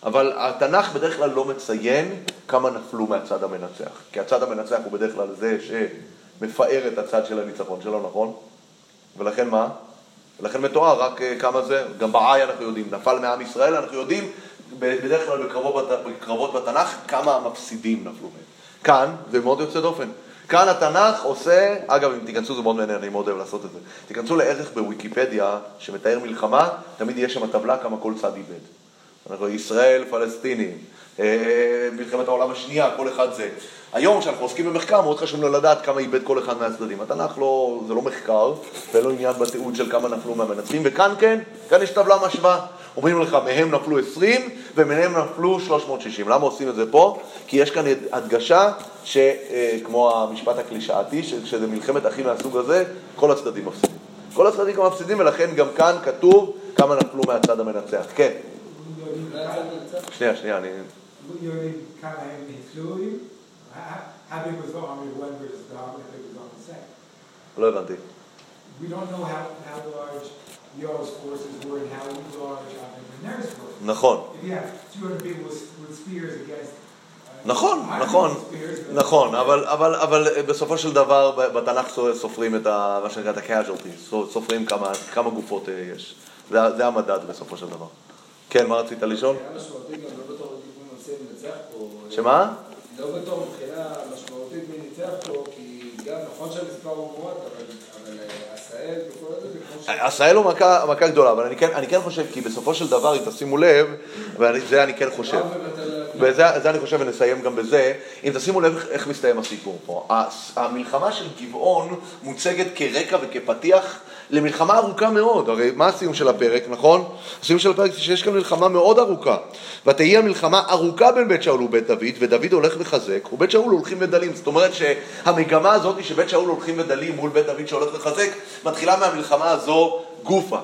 אבל התנ"ך בדרך כלל לא מציין כמה נפלו מהצד המנצח. כי הצד המנצח הוא בדרך כלל זה שמפאר את הצד של הניצחון שלו, נכון? ולכן מה? ולכן מתואר רק אה, כמה זה, גם בעי אנחנו יודעים, נפל מעם ישראל, אנחנו יודעים בדרך כלל בקרבות, בקרבות בתנ"ך כמה המפסידים נפלו מהם. כאן זה מאוד יוצא דופן. כאן התנ"ך עושה, אגב אם תיכנסו זה מאוד מעניין, אני מאוד אוהב לעשות את זה. תיכנסו לערך בוויקיפדיה שמתאר מלחמה, תמיד יש שם טבלה כמה כל צד איבד. אנחנו ישראל, פלסטינים, אה, מלחמת העולם השנייה, כל אחד זה. היום כשאנחנו עוסקים במחקר מאוד חשוב לנו לדעת כמה איבד כל אחד מהצדדים. התנ"ך לא, זה לא מחקר, זה לא עניין בתיעוד של כמה נפלו מהמנצחים, וכאן כן, כאן יש טבלה משוואה. אומרים לך, מהם נפלו 20 ומהם נפלו 360. למה עושים את זה פה? כי יש כאן הדגשה שכמו אה, המשפט הקלישאתי, שכשזה מלחמת אחים מהסוג הזה, כל הצדדים מפסידים. כל הצדדים גם מפסידים, ולכן גם כאן כתוב כמה נפלו מהצד המנצח. כן. שנייה, שנייה, אני... לא הבנתי. We don't know how, how large נכון. If you have 200 people with, with spears against נכון, נכון, נכון, אבל, אבל, אבל בסופו של דבר בתנ"ך סופרים את ה, מה שנקרא את ה-casualties, סופרים כמה, כמה גופות יש. זה, זה המדד בסופו של דבר. כן, מה רצית לשאול? שמה? לא בתור מבחינה משמעותית מי ניצח פה, כי גם נכון שהמספר הוא מועט, אבל עשהאל וכל עשהאל הוא מכה גדולה, אבל אני כן, אני כן חושב, כי בסופו של דבר, אם תשימו לב, וזה אני כן חושב, וזה אני חושב ונסיים גם בזה, אם תשימו לב איך מסתיים הסיפור פה. המלחמה של גבעון מוצגת כרקע וכפתיח למלחמה ארוכה מאוד, הרי מה הסיום של הפרק, נכון? הסיום של הפרק זה שיש כאן מלחמה מאוד ארוכה. ותהי המלחמה ארוכה בין בית שאול ובית דוד, ודוד הולך וחזק, ובית שאול הולכים ודלים. זאת אומרת שהמגמה הזאת היא שבית שאול הולכים ודלים מול בית דוד שהולך וחזק, מתחילה מהמלחמה הזו גופה.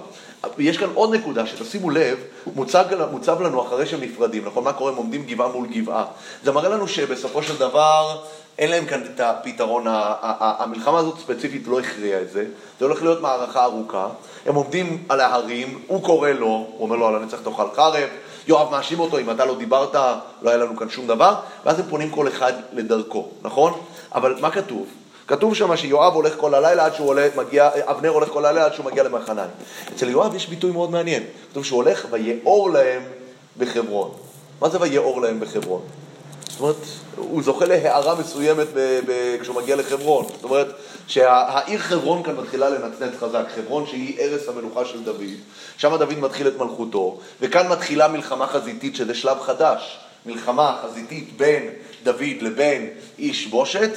יש כאן עוד נקודה, שתשימו לב, מוצג, מוצב לנו אחרי שהם נפרדים, נכון? מה קורה? הם עומדים גבעה מול גבעה. זה מראה לנו שבסופו של דבר אין להם כאן את הפתרון, המלחמה הזאת ספציפית לא הכריעה את זה, זה הולך להיות מערכה ארוכה, הם עומדים על ההרים, הוא קורא לו, הוא אומר לו על הנצח תאכל חרב, יואב מאשים אותו, אם אתה לא דיברת, לא היה לנו כאן שום דבר, ואז הם פונים כל אחד לדרכו, נכון? אבל מה כתוב? כתוב שם שיואב הולך כל הלילה עד שהוא עולה, מגיע, אבנר הולך כל הלילה עד שהוא מגיע למחניים. אצל יואב יש ביטוי מאוד מעניין, כתוב שהוא הולך ויאור להם בחברון. מה זה ויאור להם בחברון? זאת אומרת, הוא זוכה להערה מסוימת ב- ב- כשהוא מגיע לחברון. זאת אומרת, שהעיר חברון כאן מתחילה לנצנץ חזק. חברון שהיא ערש המלוכה של דוד, שם דוד מתחיל את מלכותו, וכאן מתחילה מלחמה חזיתית, שזה שלב חדש. מלחמה חזיתית בין דוד לבין איש בושת,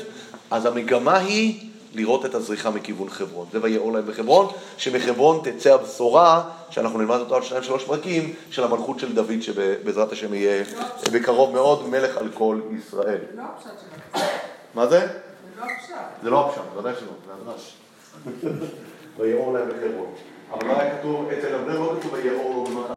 אז המגמה היא לראות את הזריחה מכיוון חברון. זה ויאור להם בחברון, שמחברון תצא הבשורה, שאנחנו נלמד אותו על שניים שלוש פרקים, של המלכות של דוד, שבעזרת השם יהיה בקרוב מאוד מלך על כל ישראל. זה לא הפשט של. מה זה? זה לא הפשט. זה לא הפשט, ודאי שלא, זה הדרש. ויאור להם בחברון. אבל לא היה כתוב, אצל אבנר לא כתוב ויאור.